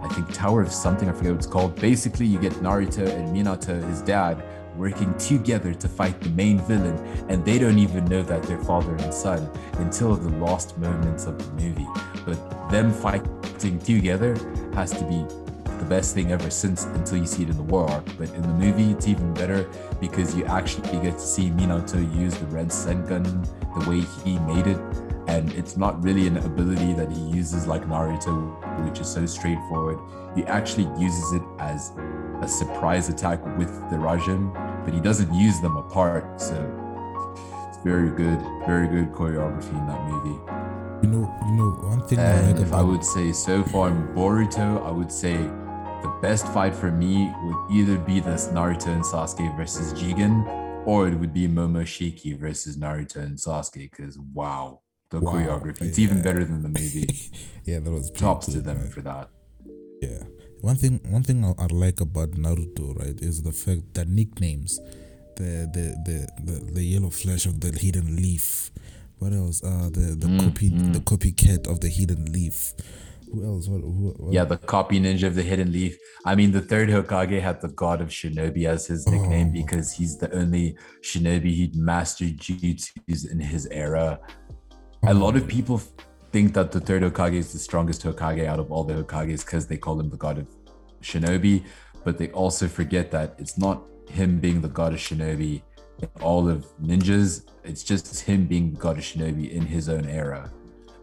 [SPEAKER 2] I think Tower of something, I forget what it's called. Basically, you get Naruto and Minato, his dad, working together to fight the main villain, and they don't even know that they're father and son until the last moments of the movie. But them fighting together has to be the best thing ever since until you see it in the war arc. But in the movie, it's even better because you actually get to see Minato use the Rasengan the way he made it. And it's not really an ability that he uses like Naruto, which is so straightforward. He actually uses it as a surprise attack with the Raijin, but he doesn't use them apart. So it's very good, very good choreography in that movie.
[SPEAKER 1] you know, you know, one thing I
[SPEAKER 2] And
[SPEAKER 1] like
[SPEAKER 2] if I would say so far in Boruto, I would say the best fight for me would either be this Naruto and Sasuke versus Jigen, or it would be Momoshiki versus Naruto and Sasuke. Because wow, the
[SPEAKER 1] Wow,
[SPEAKER 2] choreography, it's even better than the movie.
[SPEAKER 1] yeah, that was
[SPEAKER 2] Tops to them
[SPEAKER 1] man.
[SPEAKER 2] for that.
[SPEAKER 1] Yeah. One thing one thing I, I like about Naruto, right, is the fact that nicknames. The the, the the the yellow flash of the hidden leaf. What else? Uh the the
[SPEAKER 2] Mm,
[SPEAKER 1] copy
[SPEAKER 2] mm.
[SPEAKER 1] the copycat of the hidden leaf. Who else? What, who, what?
[SPEAKER 2] Yeah, the copy ninja of the hidden leaf. I mean, the third Hokage had the god of shinobi as his nickname
[SPEAKER 1] Oh.
[SPEAKER 2] because he's the only shinobi he'd mastered jutsus in his era. A lot of people f- think that the third Hokage is the strongest Hokage out of all the Hokages because they call him the god of shinobi, but they also forget that it's not him being the god of shinobi in all of ninjas, it's just him being the god of shinobi in his own era,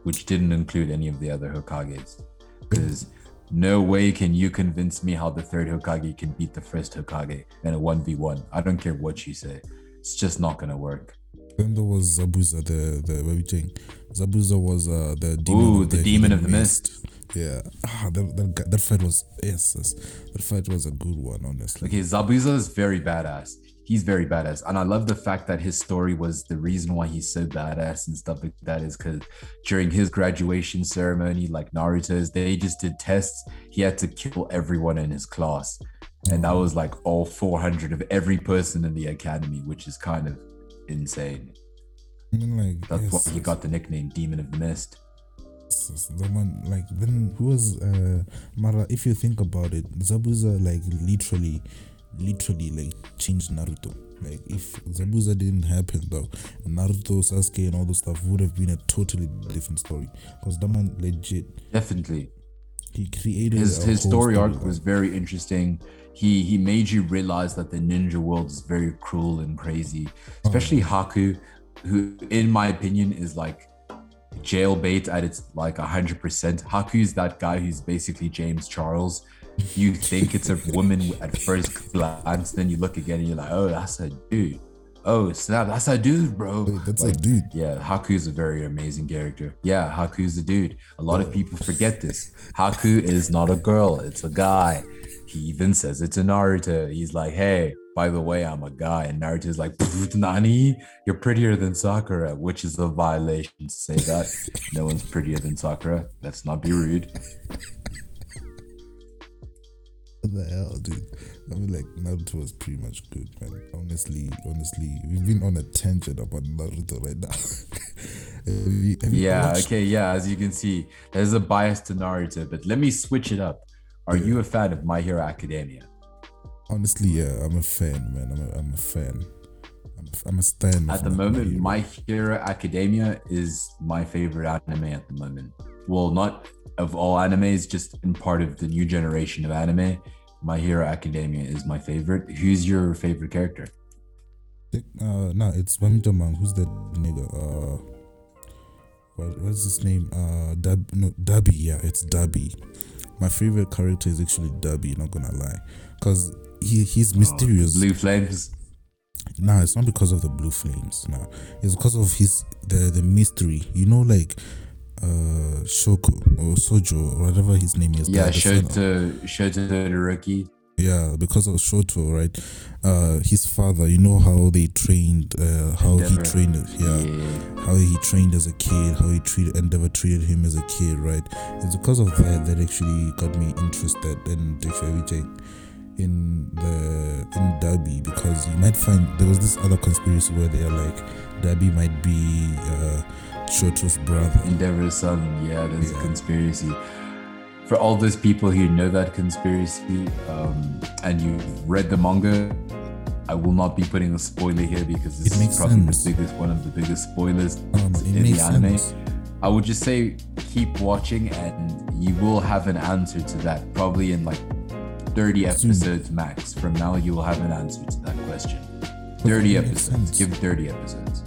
[SPEAKER 2] which didn't include any of the other Hokages. Because no way can you convince me how the third Hokage can beat the first Hokage in a 1v1. I don't care what you say. It's just not gonna work.
[SPEAKER 1] Then there was Zabuza, the the we saying? Zabuza was uh the demon
[SPEAKER 2] Ooh,
[SPEAKER 1] of
[SPEAKER 2] the demon of the
[SPEAKER 1] hidden
[SPEAKER 2] mist.
[SPEAKER 1] Yeah, ah, that, that that fight was yes, yes, that fight was a good one, honestly.
[SPEAKER 2] Okay, Zabuza is very badass. He's very badass. And I love the fact that his story was the reason why he's so badass and stuff like that is because during his graduation ceremony, like Naruto's, they just did tests. He had to kill everyone in his class. And that was like all 400 of every person in the academy, which is kind of insane.
[SPEAKER 1] I mean, like
[SPEAKER 2] That's
[SPEAKER 1] yes,
[SPEAKER 2] why he got the nickname Demon of the Mist.
[SPEAKER 1] the one like then who was uh Mara? If you think about it, Zabuza like literally, literally like changed Naruto. Like if Zabuza didn't happen though, Naruto, Sasuke, and all those stuff would have been a totally different story. Because that man legit,
[SPEAKER 2] Definitely.
[SPEAKER 1] he created
[SPEAKER 2] his his story arc was very interesting. He he made you realize that the ninja world is very cruel and crazy, especially Haku, who in my opinion is like jailbait at its like hundred percent. Haku's that guy who's basically James Charles. You think it's a woman at first glance, then you look again and you're like, oh, that's a dude. Oh snap, that's a dude, bro.
[SPEAKER 1] Wait, that's
[SPEAKER 2] Like,
[SPEAKER 1] a dude.
[SPEAKER 2] yeah, Haku's a very amazing character. Yeah, Haku's a dude. A lot of people forget this. Haku is not a girl, it's a guy. He even says it to Naruto. He's like, hey, by the way, I'm a guy. And Naruto's like, Nani, you're prettier than Sakura, which is a violation to say that. no one's prettier than Sakura. Let's not be rude.
[SPEAKER 1] What the hell, dude? I mean, like Naruto was pretty much good, man. Honestly, honestly, we've been on a tangent about Naruto right now. have you, have
[SPEAKER 2] Yeah, okay, yeah. As you can see, there's a bias to Naruto, but let me switch it up. Are you a fan of My Hero Academia?
[SPEAKER 1] Honestly, yeah, I'm a fan, man. I'm a, I'm a fan. I'm a, I'm a stan.
[SPEAKER 2] At the moment,
[SPEAKER 1] Hero.
[SPEAKER 2] My Hero Academia is my favorite anime at the moment. Well, not of all animes, just in part of the new generation of anime. My Hero Academia is my favorite. Who's your favorite character?
[SPEAKER 1] Uh, no, it's Bamitamang. Who's that nigga? Uh, what, what's his name? Uh, Dub, no, Dabi. Yeah, it's Dabi. My favorite character is actually Dabi. Not gonna lie, cause he he's mysterious.
[SPEAKER 2] Blue Flames.
[SPEAKER 1] Nah, it's not because of the blue flames. Nah, it's because of his the the mystery. You know, like uh Shoko or Sojo or whatever his name is.
[SPEAKER 2] Yeah,
[SPEAKER 1] the- the son of-
[SPEAKER 2] Shoto Shoto Todoroki.
[SPEAKER 1] yeah, because of Shoto, right? Uh, his father. You know how they trained. Uh, how
[SPEAKER 2] Endeavor.
[SPEAKER 1] he trained. Yeah,
[SPEAKER 2] Yeah.
[SPEAKER 1] how he trained as a kid. How he treated Endeavor treated him as a kid, right? It's because of that that actually got me interested in the everything in the in Dabi because you might find there was this other conspiracy where they are like Dabi might be uh, Shoto's brother.
[SPEAKER 2] Endeavor's son. Yeah, there's
[SPEAKER 1] Yeah.
[SPEAKER 2] a conspiracy. For all those people who know that conspiracy um, and you've read the manga, I will not be putting a spoiler here because this
[SPEAKER 1] It makes
[SPEAKER 2] is probably
[SPEAKER 1] sense.
[SPEAKER 2] the biggest, one of the biggest spoilers
[SPEAKER 1] Um,
[SPEAKER 2] in the anime.
[SPEAKER 1] sense.
[SPEAKER 2] I would just say keep watching and you will have an answer to that probably in like 30 episodes max. From now, you will have an answer to that question. 30 episodes. Give 30 episodes.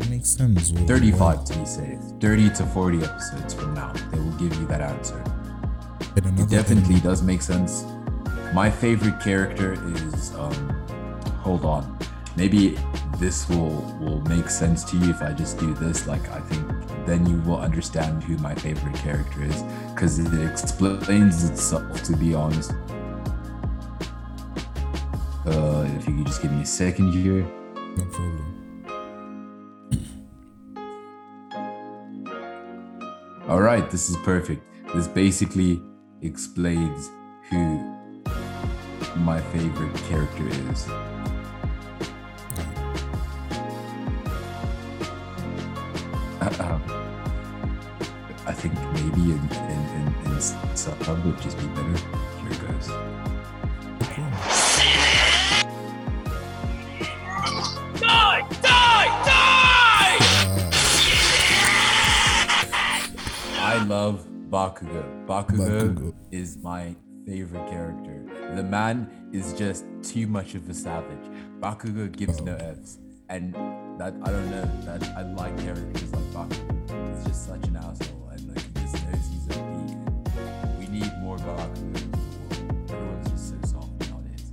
[SPEAKER 1] It makes sense. Well,
[SPEAKER 2] 35 to be safe. 30 to 40 episodes from now, they will give you that answer. It
[SPEAKER 1] thing-
[SPEAKER 2] definitely does make sense. My favorite character is um hold on. Maybe this will will make sense to you if I just do this. Like I think then you will understand who my favorite character is because it explains itself to be honest. Uh, if you could just give me a second here.
[SPEAKER 1] No problem.
[SPEAKER 2] All right, this is perfect. This basically explains who my favorite character is. Uh, I think maybe in in in, in sub would just be better. Bakugo. Bakugo,
[SPEAKER 1] Bakugo.
[SPEAKER 2] is my favorite character. The man is just too much of a savage. Bakugo gives no Fs. And that I don't know, that I like characters like Bakugo. He's just such an asshole and like he just knows he's OP. We need more Bakugo in the world. Everyone's just so soft nowadays.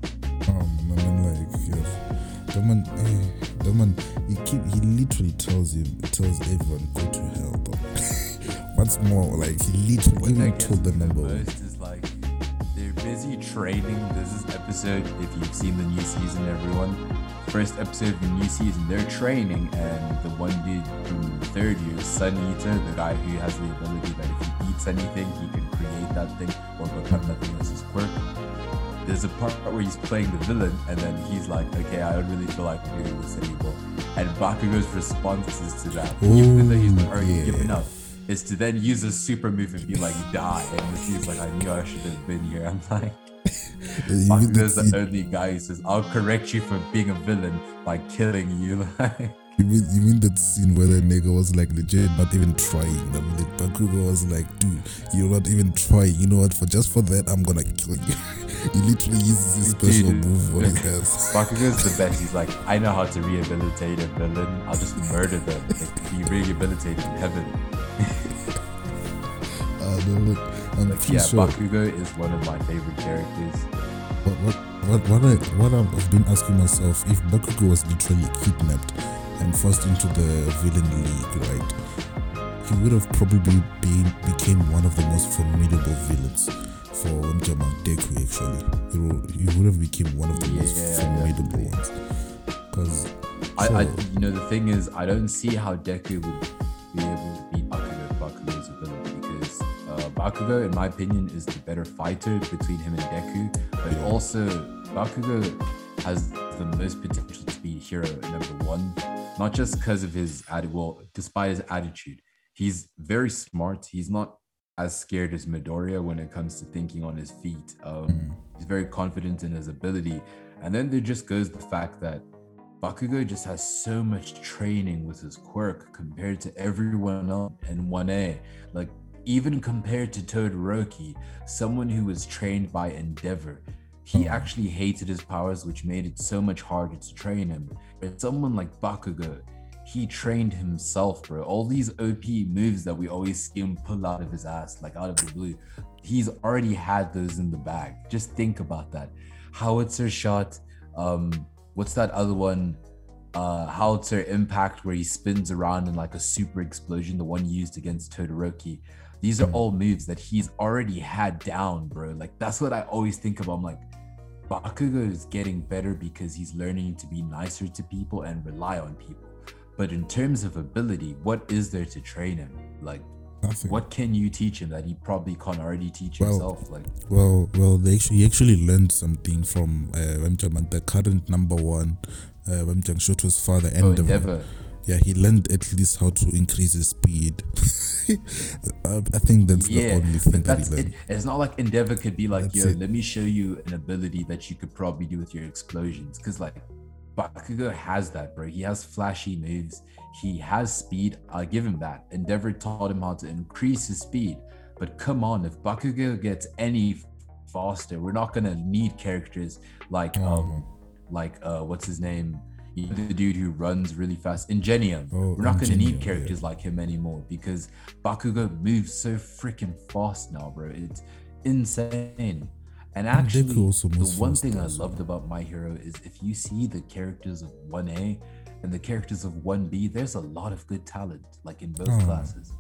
[SPEAKER 1] Um, I mean, like, yes. The man, eh, the man, he keep, he literally tells him, tells everyone, go to hell. What's more, like, he literally even told
[SPEAKER 2] them
[SPEAKER 1] number one.
[SPEAKER 2] is like they're busy training. This is episode. If you've seen the new season, everyone, first episode of the new season, they're training, and the one dude from the third year, Sun Eater, the guy who has the ability that if he eats anything, he can create that thing or become that thing as his quirk. There's a part where he's playing the villain, and then he's like, "Okay, I don't really feel like doing this anymore." And Bakugo's responses to that, even though he's
[SPEAKER 1] Ooh,
[SPEAKER 2] already
[SPEAKER 1] yeah.
[SPEAKER 2] given up, is to then use a super move and be like, die. And dude's like, I knew I should have been here. I'm like,
[SPEAKER 1] mean
[SPEAKER 2] the only guy who says, I'll correct you for being a villain by killing you. Like,
[SPEAKER 1] You mean, you mean that scene where the nigga was like legit not even trying? I mean, the Bakugo was like, dude, you're not even trying. You know what? For just for that, I'm gonna kill you. He literally uses his special
[SPEAKER 2] Dude.
[SPEAKER 1] move on his ass.
[SPEAKER 2] Bakugo's the best. He's like, I know how to rehabilitate a villain. I'll just murder them. Like, be rehabilitated in heaven.
[SPEAKER 1] Uh, no, I'm
[SPEAKER 2] Like, yeah,
[SPEAKER 1] sure.
[SPEAKER 2] Bakugo is one of my favorite characters.
[SPEAKER 1] What what what what, I, what I've been asking myself if Bakugo was literally kidnapped and forced into the villain league, right? He would have probably been became one of the most formidable villains for Deku actually. He would, have become one of the most formidable
[SPEAKER 2] definitely.
[SPEAKER 1] ones. Because
[SPEAKER 2] I, I, you know, the thing is, I don't see how Deku would be able to beat Bakugo Bakugo's ability because uh, Bakugo, in my opinion, is the better fighter between him and Deku. But also, Bakugo has the most potential to be hero number one, not just because of his well, despite his attitude, he's very smart. He's not as scared as Midoriya when it comes to thinking on his feet. Um, He's very confident in his ability, and then there just goes the fact that Bakugo just has so much training with his quirk compared to everyone else in 1A. Like, even compared to Todoroki, someone who was trained by Endeavor, he actually hated his powers, which made it so much harder to train him. But someone like Bakugo, he trained himself, bro. All these OP moves that we always see him pull out of his ass, like out of the blue, he's already had those in the bag. Just think about that. Howitzer shot, um, what's that other one? Uh, Howitzer Impact, where he spins around in like a super explosion, the one used against Todoroki. These are all moves that he's already had down, bro. Like that's what I always think about. I'm like, Bakugo is getting better because he's learning to be nicer to people and rely on people. But in terms of ability, what is there to train him? Like,
[SPEAKER 1] nothing.
[SPEAKER 2] what can you teach him that he probably can't already teach
[SPEAKER 1] Well,
[SPEAKER 2] himself? Like,
[SPEAKER 1] Well, well, they actually he actually learned something from uh, the current number one, uh, Wemjang Shoto's father,
[SPEAKER 2] oh,
[SPEAKER 1] Endeavor.
[SPEAKER 2] Endeavor.
[SPEAKER 1] Yeah, he learned at least how to increase his speed. uh, I think that's the only thing that he learned.
[SPEAKER 2] it. It's not like Endeavor could be like,
[SPEAKER 1] That's
[SPEAKER 2] yo,
[SPEAKER 1] it.
[SPEAKER 2] let me show you an ability that you could probably do with your explosions. Because like Bakugo has that, bro. He has flashy moves. He has speed. I'll give him that. Endeavor taught him how to increase his speed. But come on, if Bakugo gets any faster, we're not gonna need characters like
[SPEAKER 1] Oh.
[SPEAKER 2] um like uh what's his name? You know, the dude who runs really fast. Ingenium.
[SPEAKER 1] Oh,
[SPEAKER 2] we're not gonna
[SPEAKER 1] Ingenium,
[SPEAKER 2] need
[SPEAKER 1] yeah.
[SPEAKER 2] characters like him anymore because Bakugo moves so freaking fast now, bro. It's insane. And actually, the one thing I loved about My Hero is if you see the characters of 1A and the characters of 1B, there's a lot of good talent, like in both
[SPEAKER 1] Oh.
[SPEAKER 2] classes.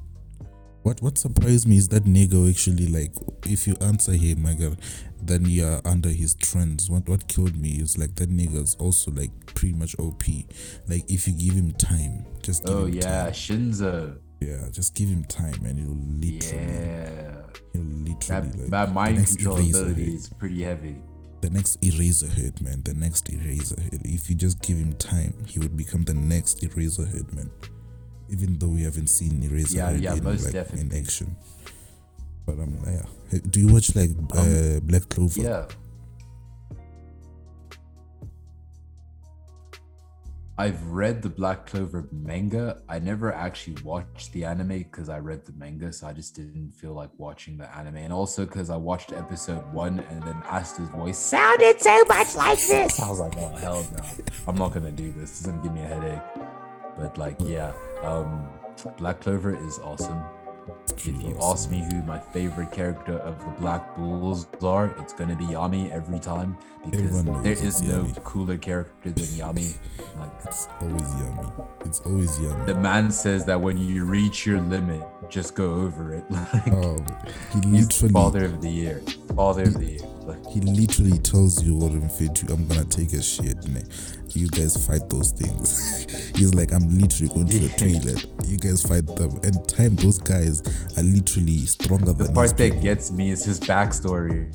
[SPEAKER 1] What what surprised me is that Nego actually like if you answer him, my God, then you are under his trends. What what killed me is like that nigga's also like pretty much OP. Like if you give him time, just give
[SPEAKER 2] Oh
[SPEAKER 1] him
[SPEAKER 2] yeah,
[SPEAKER 1] time.
[SPEAKER 2] Shinso.
[SPEAKER 1] yeah, just give him time and he'll literally
[SPEAKER 2] Yeah.
[SPEAKER 1] He'll literally
[SPEAKER 2] That,
[SPEAKER 1] like
[SPEAKER 2] that mind control ability is pretty heavy.
[SPEAKER 1] the next eraser head, man. The next eraser head. If you just give him time, he would become the next eraser head, man. Even though we haven't seen eraser
[SPEAKER 2] Yeah,
[SPEAKER 1] head
[SPEAKER 2] yeah,
[SPEAKER 1] in,
[SPEAKER 2] most
[SPEAKER 1] like,
[SPEAKER 2] definitely.
[SPEAKER 1] in action. But um, yeah. Do you watch like uh, Black Clover?
[SPEAKER 2] Um, Yeah. I've read the Black Clover manga. I never actually watched the anime because I read the manga, so I just didn't feel like watching the anime. And also because I watched episode one and then Asta's voice sounded so much like this. I was like, oh hell no. I'm not gonna do this. This is gonna give me a headache. But like, yeah, um Black Clover is awesome. If you ask me who my favorite character of the Black Bulls are, it's gonna be Yami every time because there
[SPEAKER 1] it's
[SPEAKER 2] no
[SPEAKER 1] Yami.
[SPEAKER 2] cooler character than Yami. Like
[SPEAKER 1] It's always yummy. It's always yummy.
[SPEAKER 2] the man says that when you reach your limit, just go over it. Like
[SPEAKER 1] oh, he literally,
[SPEAKER 2] father of the year, father of the year. Like,
[SPEAKER 1] he literally tells you what I'm fit to. I'm gonna take a shit, man. You guys fight those things. He's like, I'm literally going to the toilet. You guys fight them. And time, those guys are literally stronger
[SPEAKER 2] the
[SPEAKER 1] than
[SPEAKER 2] part that
[SPEAKER 1] people.
[SPEAKER 2] gets me is his backstory.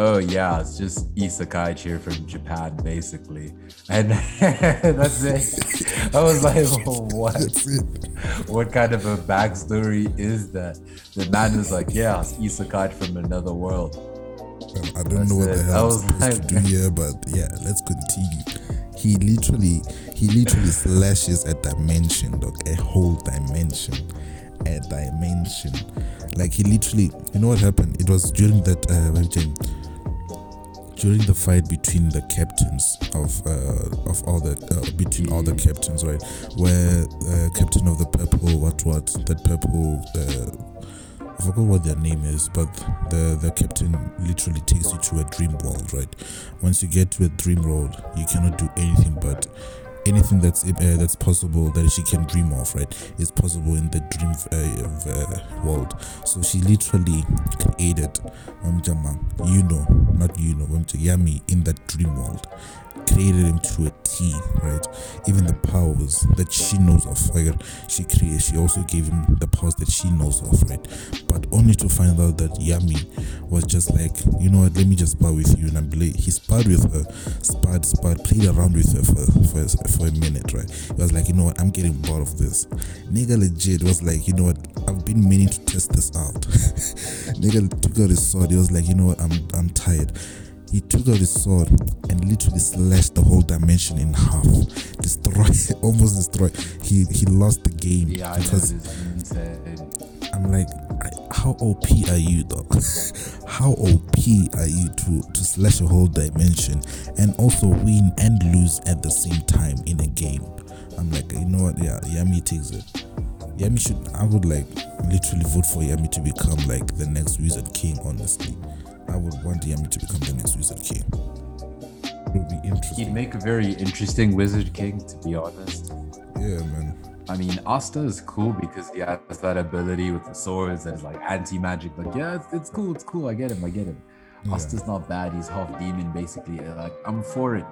[SPEAKER 2] Oh yeah, it's just isekai cheer from Japan, basically, and that's it. I was like, what? What kind of a backstory is that? The man is like, yeah, it's isekai from another world.
[SPEAKER 1] Um, I don't
[SPEAKER 2] That's
[SPEAKER 1] know what
[SPEAKER 2] it.
[SPEAKER 1] the hell I'm
[SPEAKER 2] was
[SPEAKER 1] supposed
[SPEAKER 2] like-
[SPEAKER 1] to do here, but yeah, let's continue. He literally, he literally slashes a dimension, dog, a whole dimension, a dimension. Like he literally, you know what happened? It was during that uh, during the fight between the captains of uh, of all the uh, between all the captains, right? Where uh, captain of the purple, what what that purple. Uh, I forgot what their name is, but the the captain literally takes you to a dream world, right? Once you get to a dream world, you cannot do anything but anything that's uh, that's possible that she can dream of, right, is possible in the dream uh, uh, world. So she literally created Mamjama, you know, not you know, Yami in that dream world created him to a T, right? Even the powers that she knows of, oh like she created, she also gave him the powers that she knows of, right? But only to find out that Yami was just like, you know what, let me just spar with you. And I believe he sparred with her, sparred, sparred, played around with her for, for, for a minute, right? He was like, you know what, I'm getting bored of this. Nigga legit was like, you know what, I've been meaning to test this out. Nigga took out his sword, he was like, you know what, I'm, I'm tired he took out his sword and literally slashed the whole dimension in half. Destroy, almost destroy. He he lost the game
[SPEAKER 2] Yeah, I know.
[SPEAKER 1] I'm like, I, how OP are you, though? how OP are you to to slash a whole dimension and also win and lose at the same time in a game? I'm like, you know what? Yeah, Yami takes it. Yami should. I would like literally vote for Yami to become like the next Wizard King. Honestly, would want Yami to become the next Wizard King. It would be
[SPEAKER 2] He'd make a very interesting Wizard King, to be honest.
[SPEAKER 1] Yeah, man.
[SPEAKER 2] I mean, Asta is cool because he has that ability with the swords and like anti magic. Like, yeah, it's, it's cool, it's cool. I get him, I get him.
[SPEAKER 1] Yeah.
[SPEAKER 2] Asta's not bad. He's half demon, basically. Like, I'm for it.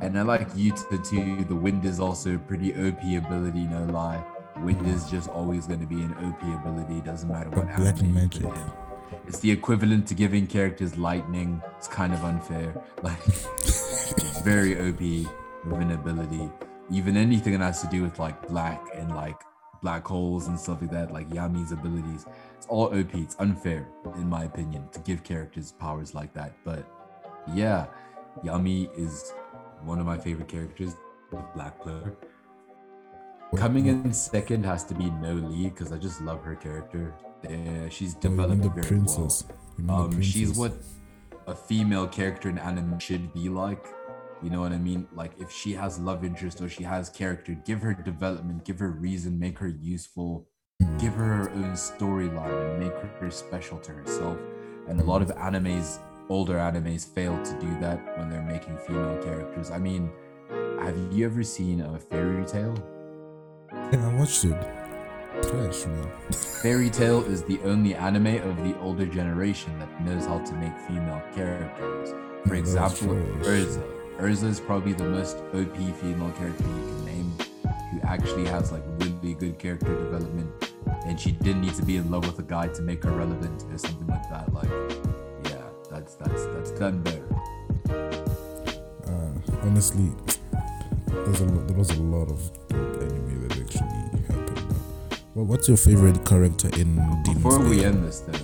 [SPEAKER 2] And I like Yuta too. The wind is also a pretty OP ability, no lie. Wind is just always going to be an OP ability. Doesn't matter what
[SPEAKER 1] But black
[SPEAKER 2] anime you
[SPEAKER 1] magic.
[SPEAKER 2] It's the equivalent to giving characters lightning. It's kind of unfair. Like, it's very OP with an ability. Even anything that has to do with like black and like black holes and stuff like that, like Yami's abilities, it's all OP. It's unfair, in my opinion, to give characters powers like that. But yeah, Yami is one of my favorite characters, the Black Clover. Coming in second has to be Noelle because I just love her character. Yeah, she's
[SPEAKER 1] Oh,
[SPEAKER 2] developed
[SPEAKER 1] the
[SPEAKER 2] very
[SPEAKER 1] princess. You mean the
[SPEAKER 2] well. Um, she's what a female character in anime should be like. You know what I mean? Like if she has love interest or she has character, give her development, give her reason, make her useful, give her her own storyline, and make her special to herself. And a lot of animes, older animes, fail to do that when they're making female characters. I mean, have you ever seen a Fairy Tail?
[SPEAKER 1] Yeah, I watched it. Trash.
[SPEAKER 2] Fairy Tail is the only anime of the older generation that knows how to make female characters. For example. Erza. Erza is probably the most OP female character you can name, who actually has like really good character development, and she didn't need to be in love with a guy to make her relevant or something like that. Like, yeah, that's that's that's done better.
[SPEAKER 1] uh, honestly, there's a lot, there was a lot of dope anime that actually. Well, what's your favorite character in Demon
[SPEAKER 2] Before we end this, though,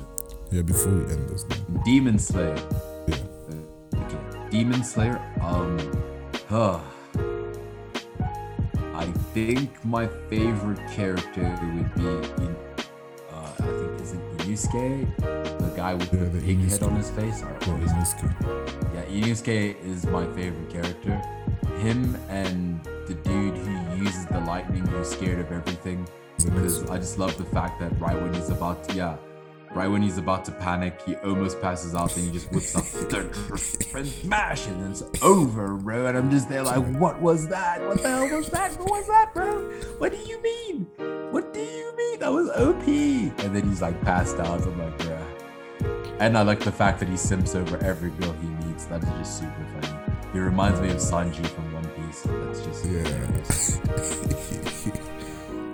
[SPEAKER 1] yeah, before we end this, now.
[SPEAKER 2] Demon Slayer.
[SPEAKER 1] yeah,
[SPEAKER 2] Okay. Demon Slayer. Um, huh. I think my favorite character would be, in, uh, I think is it Inosuke, the guy with
[SPEAKER 1] Yeah,
[SPEAKER 2] the
[SPEAKER 1] the
[SPEAKER 2] pig head on his face. I
[SPEAKER 1] yeah, Inosuke.
[SPEAKER 2] yeah, Inosuke is my favorite character. Him and the dude who uses the lightning, who's scared of everything. Because I just love the fact that right when he's about to, yeah, right when he's about to panic, he almost passes out, and he just whips up the and smash, and it's over, bro. And I'm just there like, what was that? What the hell was that? What was that, bro? What do you mean? What do you mean? That was OP. And then he's like passed out. I'm like, bruh. And I like the fact that he simps over every girl he meets. That is just super funny. He reminds me of Sanji from One Piece. That's just.
[SPEAKER 1] Yeah.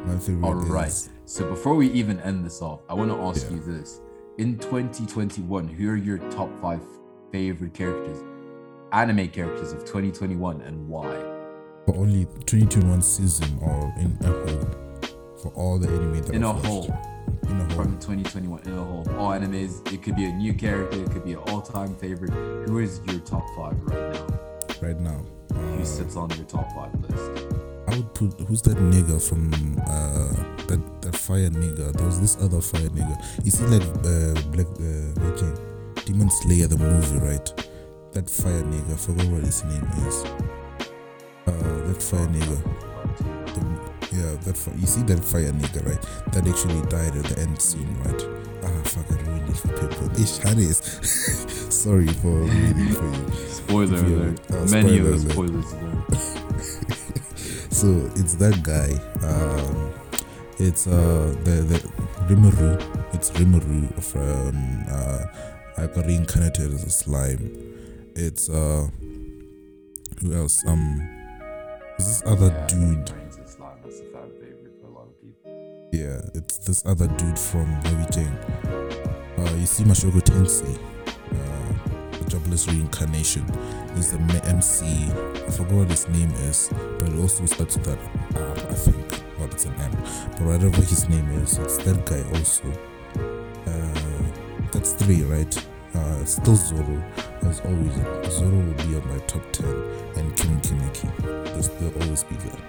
[SPEAKER 1] My favorite.
[SPEAKER 2] All right. So before we even end this off, I want to ask
[SPEAKER 1] Yeah.
[SPEAKER 2] you this: In 2021, who are your top five favorite characters, anime characters of 2021, and why?
[SPEAKER 1] For only 2021 season or in a whole. For all the anime that
[SPEAKER 2] In a
[SPEAKER 1] watched.
[SPEAKER 2] whole,
[SPEAKER 1] In a whole.
[SPEAKER 2] from 2021, in a whole, all animes. It could be a new character. It could be an all-time favorite. Who is your top five right now?
[SPEAKER 1] right now.
[SPEAKER 2] Who
[SPEAKER 1] Uh,
[SPEAKER 2] sits on your top five list?
[SPEAKER 1] I would put who's that nigga from uh that that fire nigga. There was this other fire nigga. You see like uh Black uh Virgin Demon Slayer the movie, right? That fire nigga, I forgot what his name is. Uh that fire nigga. The, yeah, that fi- you see that fire nigga, right? That actually died at the end scene, right? Ah fuck I ruined it for people. Ish Haris. Sorry for ruining for you.
[SPEAKER 2] Spoiler alert.
[SPEAKER 1] uh,
[SPEAKER 2] Many
[SPEAKER 1] spoiler
[SPEAKER 2] of the spoilers alert.
[SPEAKER 1] So it's that guy. Um, it's uh the the Rimuru. It's Rimuru from uh like reincarnated as a slime. It's uh who else? Um, is this other
[SPEAKER 2] Yeah,
[SPEAKER 1] dude?
[SPEAKER 2] Slime, That's a fan favorite for a lot of people.
[SPEAKER 1] Yeah, it's this other dude from Movie Jane. Uh, you see Mushoku Tensei, uh, the jobless reincarnation. He's the MC. I forgot what his name is, but it also starts with that R, I think. Well, it's an M. But whatever his name is, it's that guy also. Uh, that's three, right? Uh, still Zoro, as always. Zoro will be on my top 10, and Kim Kimiki. They'll always be there.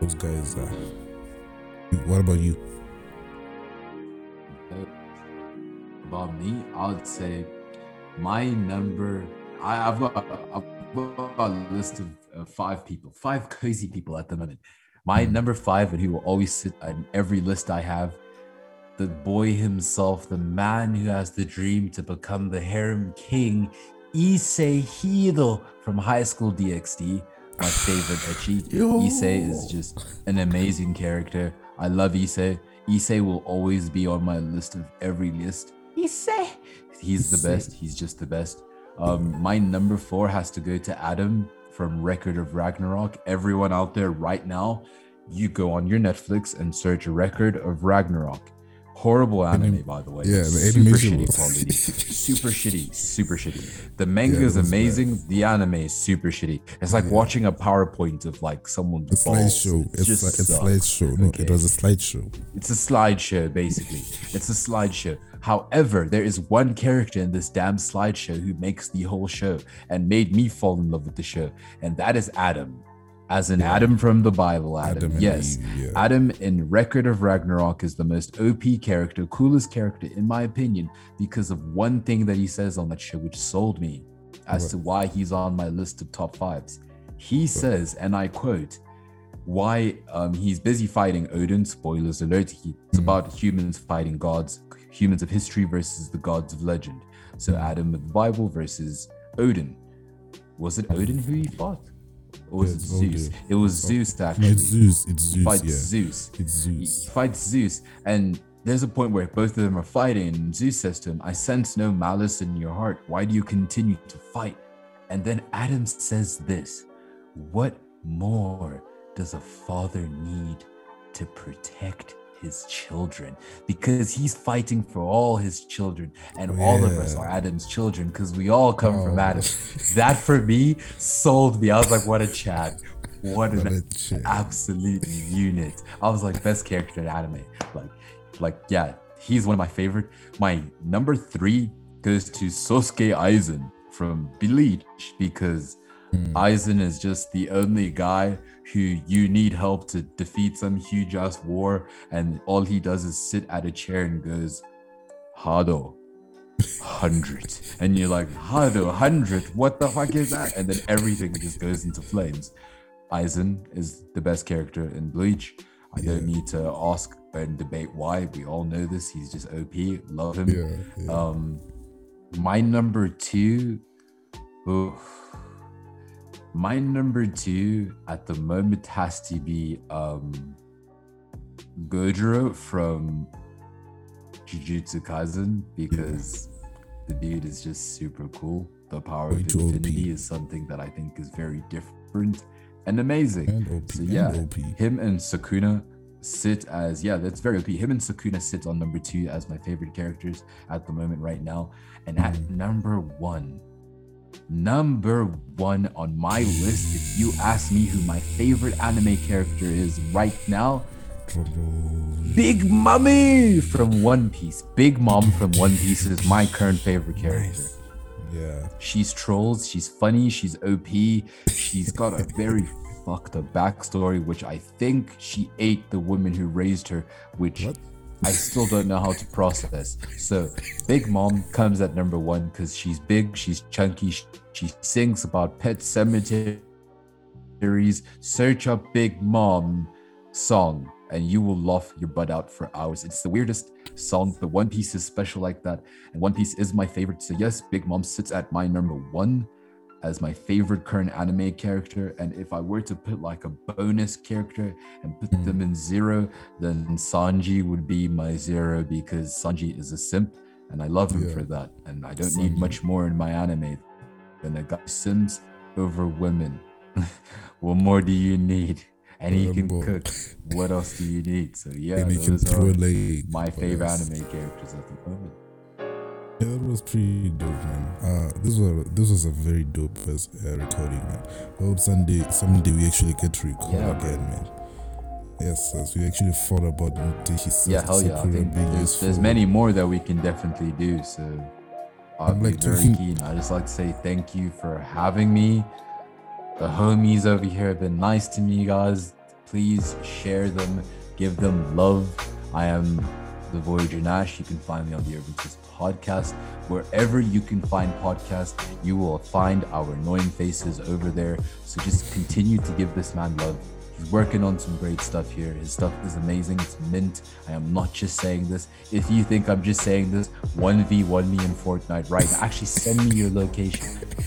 [SPEAKER 1] Those guys are. What about you?
[SPEAKER 2] About me, I would say my number. I, I've got got a list of uh, five people, five crazy people at the moment. My number five, and he will always sit on every list I have. The boy himself, the man who has the dream to become the harem king, Issei Hiro from High School DxD. My favorite
[SPEAKER 1] Ecchi.
[SPEAKER 2] Issei is just an amazing character. I love Issei. Issei will always be on my list of every list. Issei. He's the best. He's just the best. Um, my number four has to go to Adam from Record of Ragnarok. Everyone out there right now, you go on your Netflix and search Record of Ragnarok. Horrible anime, by the way.
[SPEAKER 1] yeah, the
[SPEAKER 2] super shitty quality. super shitty, super shitty. The manga is
[SPEAKER 1] was bad.
[SPEAKER 2] amazing. The anime is super shitty. It's like watching a PowerPoint of like someone's
[SPEAKER 1] A
[SPEAKER 2] balls.
[SPEAKER 1] slideshow.
[SPEAKER 2] It
[SPEAKER 1] It's like it's slideshow. No,
[SPEAKER 2] Okay.
[SPEAKER 1] it was a slideshow.
[SPEAKER 2] It's a slideshow, basically. It's a slideshow. However, there is one character in this damn slideshow who makes the whole show and made me fall in love with the show, and that is Adam. As in Adam from the Bible, Adam.
[SPEAKER 1] Adam
[SPEAKER 2] yes.
[SPEAKER 1] Eve, yeah.
[SPEAKER 2] Adam in Record of Ragnarok is the most OP character, coolest character, in my opinion, because of one thing that he says on that show, which sold me as
[SPEAKER 1] What?
[SPEAKER 2] to why he's on my list of top fives. He says, and I quote, why um, he's busy fighting Odin. Spoilers alert. It's
[SPEAKER 1] Hmm.
[SPEAKER 2] about humans fighting gods, humans of history versus the gods of legend. So. Adam of the Bible versus Odin. Was it Odin who he fought? Or was
[SPEAKER 1] Yeah,
[SPEAKER 2] it Zeus?
[SPEAKER 1] Odin.
[SPEAKER 2] It was
[SPEAKER 1] It's
[SPEAKER 2] Zeus
[SPEAKER 1] No,
[SPEAKER 2] actually.
[SPEAKER 1] it's Zeus. It's
[SPEAKER 2] He
[SPEAKER 1] Zeus.
[SPEAKER 2] fights
[SPEAKER 1] Yeah,
[SPEAKER 2] Zeus.
[SPEAKER 1] it's Zeus.
[SPEAKER 2] He fights Zeus, and there's a point where both of them are fighting, and Zeus says to him, I sense no malice in your heart. Why do you continue to fight? And then Adam says this What more does a father need to protect his children? Because he's fighting for all his children, and all of us are Adam's children because we all come from
[SPEAKER 1] Oh.
[SPEAKER 2] Adam. That for me sold me. I was like, What a chat. What
[SPEAKER 1] What
[SPEAKER 2] an absolute unit. I was like best character in anime. Like, like yeah, he's one of my favorite. My number three goes to Sosuke Aizen from Bleach because Aizen is just the only guy who you need help to defeat some huge ass war, and all he does is sit at a chair and goes, Hado. Hundred, and you're like, Hado, hundred, what the fuck is that? And then everything just goes into flames. Aizen is the best character in Bleach. I don't need to ask and debate why. We all know this. He's just OP. Love him.
[SPEAKER 1] Yeah, yeah.
[SPEAKER 2] Um, my number two. oof. My number two at the moment has to be um, Gojiro from Jujutsu Kaisen because the dude is just super cool. The power of infinity is something that I think is very different and amazing.
[SPEAKER 1] And OP,
[SPEAKER 2] So
[SPEAKER 1] and
[SPEAKER 2] yeah,
[SPEAKER 1] OP.
[SPEAKER 2] him and Sukuna sit as yeah, that's very OP. Him and Sukuna sit on number two as my favorite characters at the moment right now. And at
[SPEAKER 1] Mm.
[SPEAKER 2] number one, number one on my list, if you ask me who my favorite anime character is right now, Big Mommy from One Piece. Big Mom from One Piece is my current favorite character.
[SPEAKER 1] Yeah.
[SPEAKER 2] She's trolls, she's funny, she's OP, she's got a very fucked up backstory, which I think she ate the woman who raised her, which
[SPEAKER 1] What?
[SPEAKER 2] I still don't know how to process. So Big Mom comes at number one because she's big, she's chunky, sh- she sings about pet cemeteries. Search up Big Mom song and you will laugh your butt out for hours. It's the weirdest song, but One Piece is special like that. And One Piece is my favorite. So yes, Big Mom sits at my number one. As my favorite current anime character. And if I were to put like a bonus character and put them in zero, then Sanji would be my zero because Sanji is a simp and I love him
[SPEAKER 1] Yeah.
[SPEAKER 2] for that. And I don't need much more in my anime than a guy sims over women. what more do you need? And he can cook. What else do you need? So yeah, those are my favorite anime characters at the moment.
[SPEAKER 1] Yeah, that was pretty dope, man. Uh, this was this was a very dope as uh, recording, man. I hope someday someday we actually get to record
[SPEAKER 2] Yeah,
[SPEAKER 1] again, man. Yes, as we actually thought about Mutihi
[SPEAKER 2] Yeah, hell yeah. I think there's, there's many more that we can definitely do. So I'll
[SPEAKER 1] I'm
[SPEAKER 2] be
[SPEAKER 1] like
[SPEAKER 2] very keen. I just like to say thank you for having me. The homies over here have been nice to me, guys. Please share them, give them love. I am the Voyager Nash. You can find me on the Urban Twist podcast. Wherever you can find podcasts, you will find our annoying faces over there. So just continue to give this man love. He's working on some great stuff here. His stuff is amazing. It's mint. I am not just saying this. If you think I'm just saying this, 1v1 me in Fortnite right now. Actually, send me your location.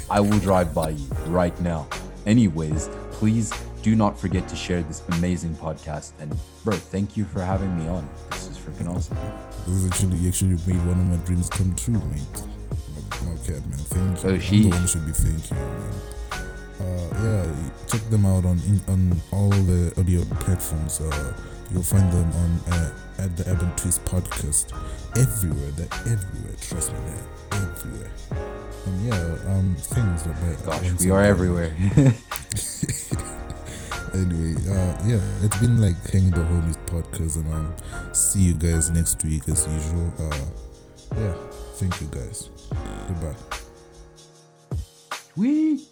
[SPEAKER 2] I will drive by you right now. Anyways, please do not forget to share this amazing podcast. And bro, thank you for having me on. This is freaking awesome.
[SPEAKER 1] This is actually you actually made one of my dreams come true, mate. Okay, man. Thank you.
[SPEAKER 2] Oh,
[SPEAKER 1] I'm the one who should be thanking you, man. Uh, yeah, check them out on in, on all the audio platforms. Uh, you'll find them on uh, at the Urban Twist podcast everywhere. They're everywhere. Trust me, they're everywhere. And yeah, um, things that
[SPEAKER 2] Gosh, we are everywhere.
[SPEAKER 1] anyway, uh, yeah, it's been like hanging the homies podcast, and I'll see you guys next week as usual. Uh, yeah, thank you guys. Goodbye.
[SPEAKER 2] Wee.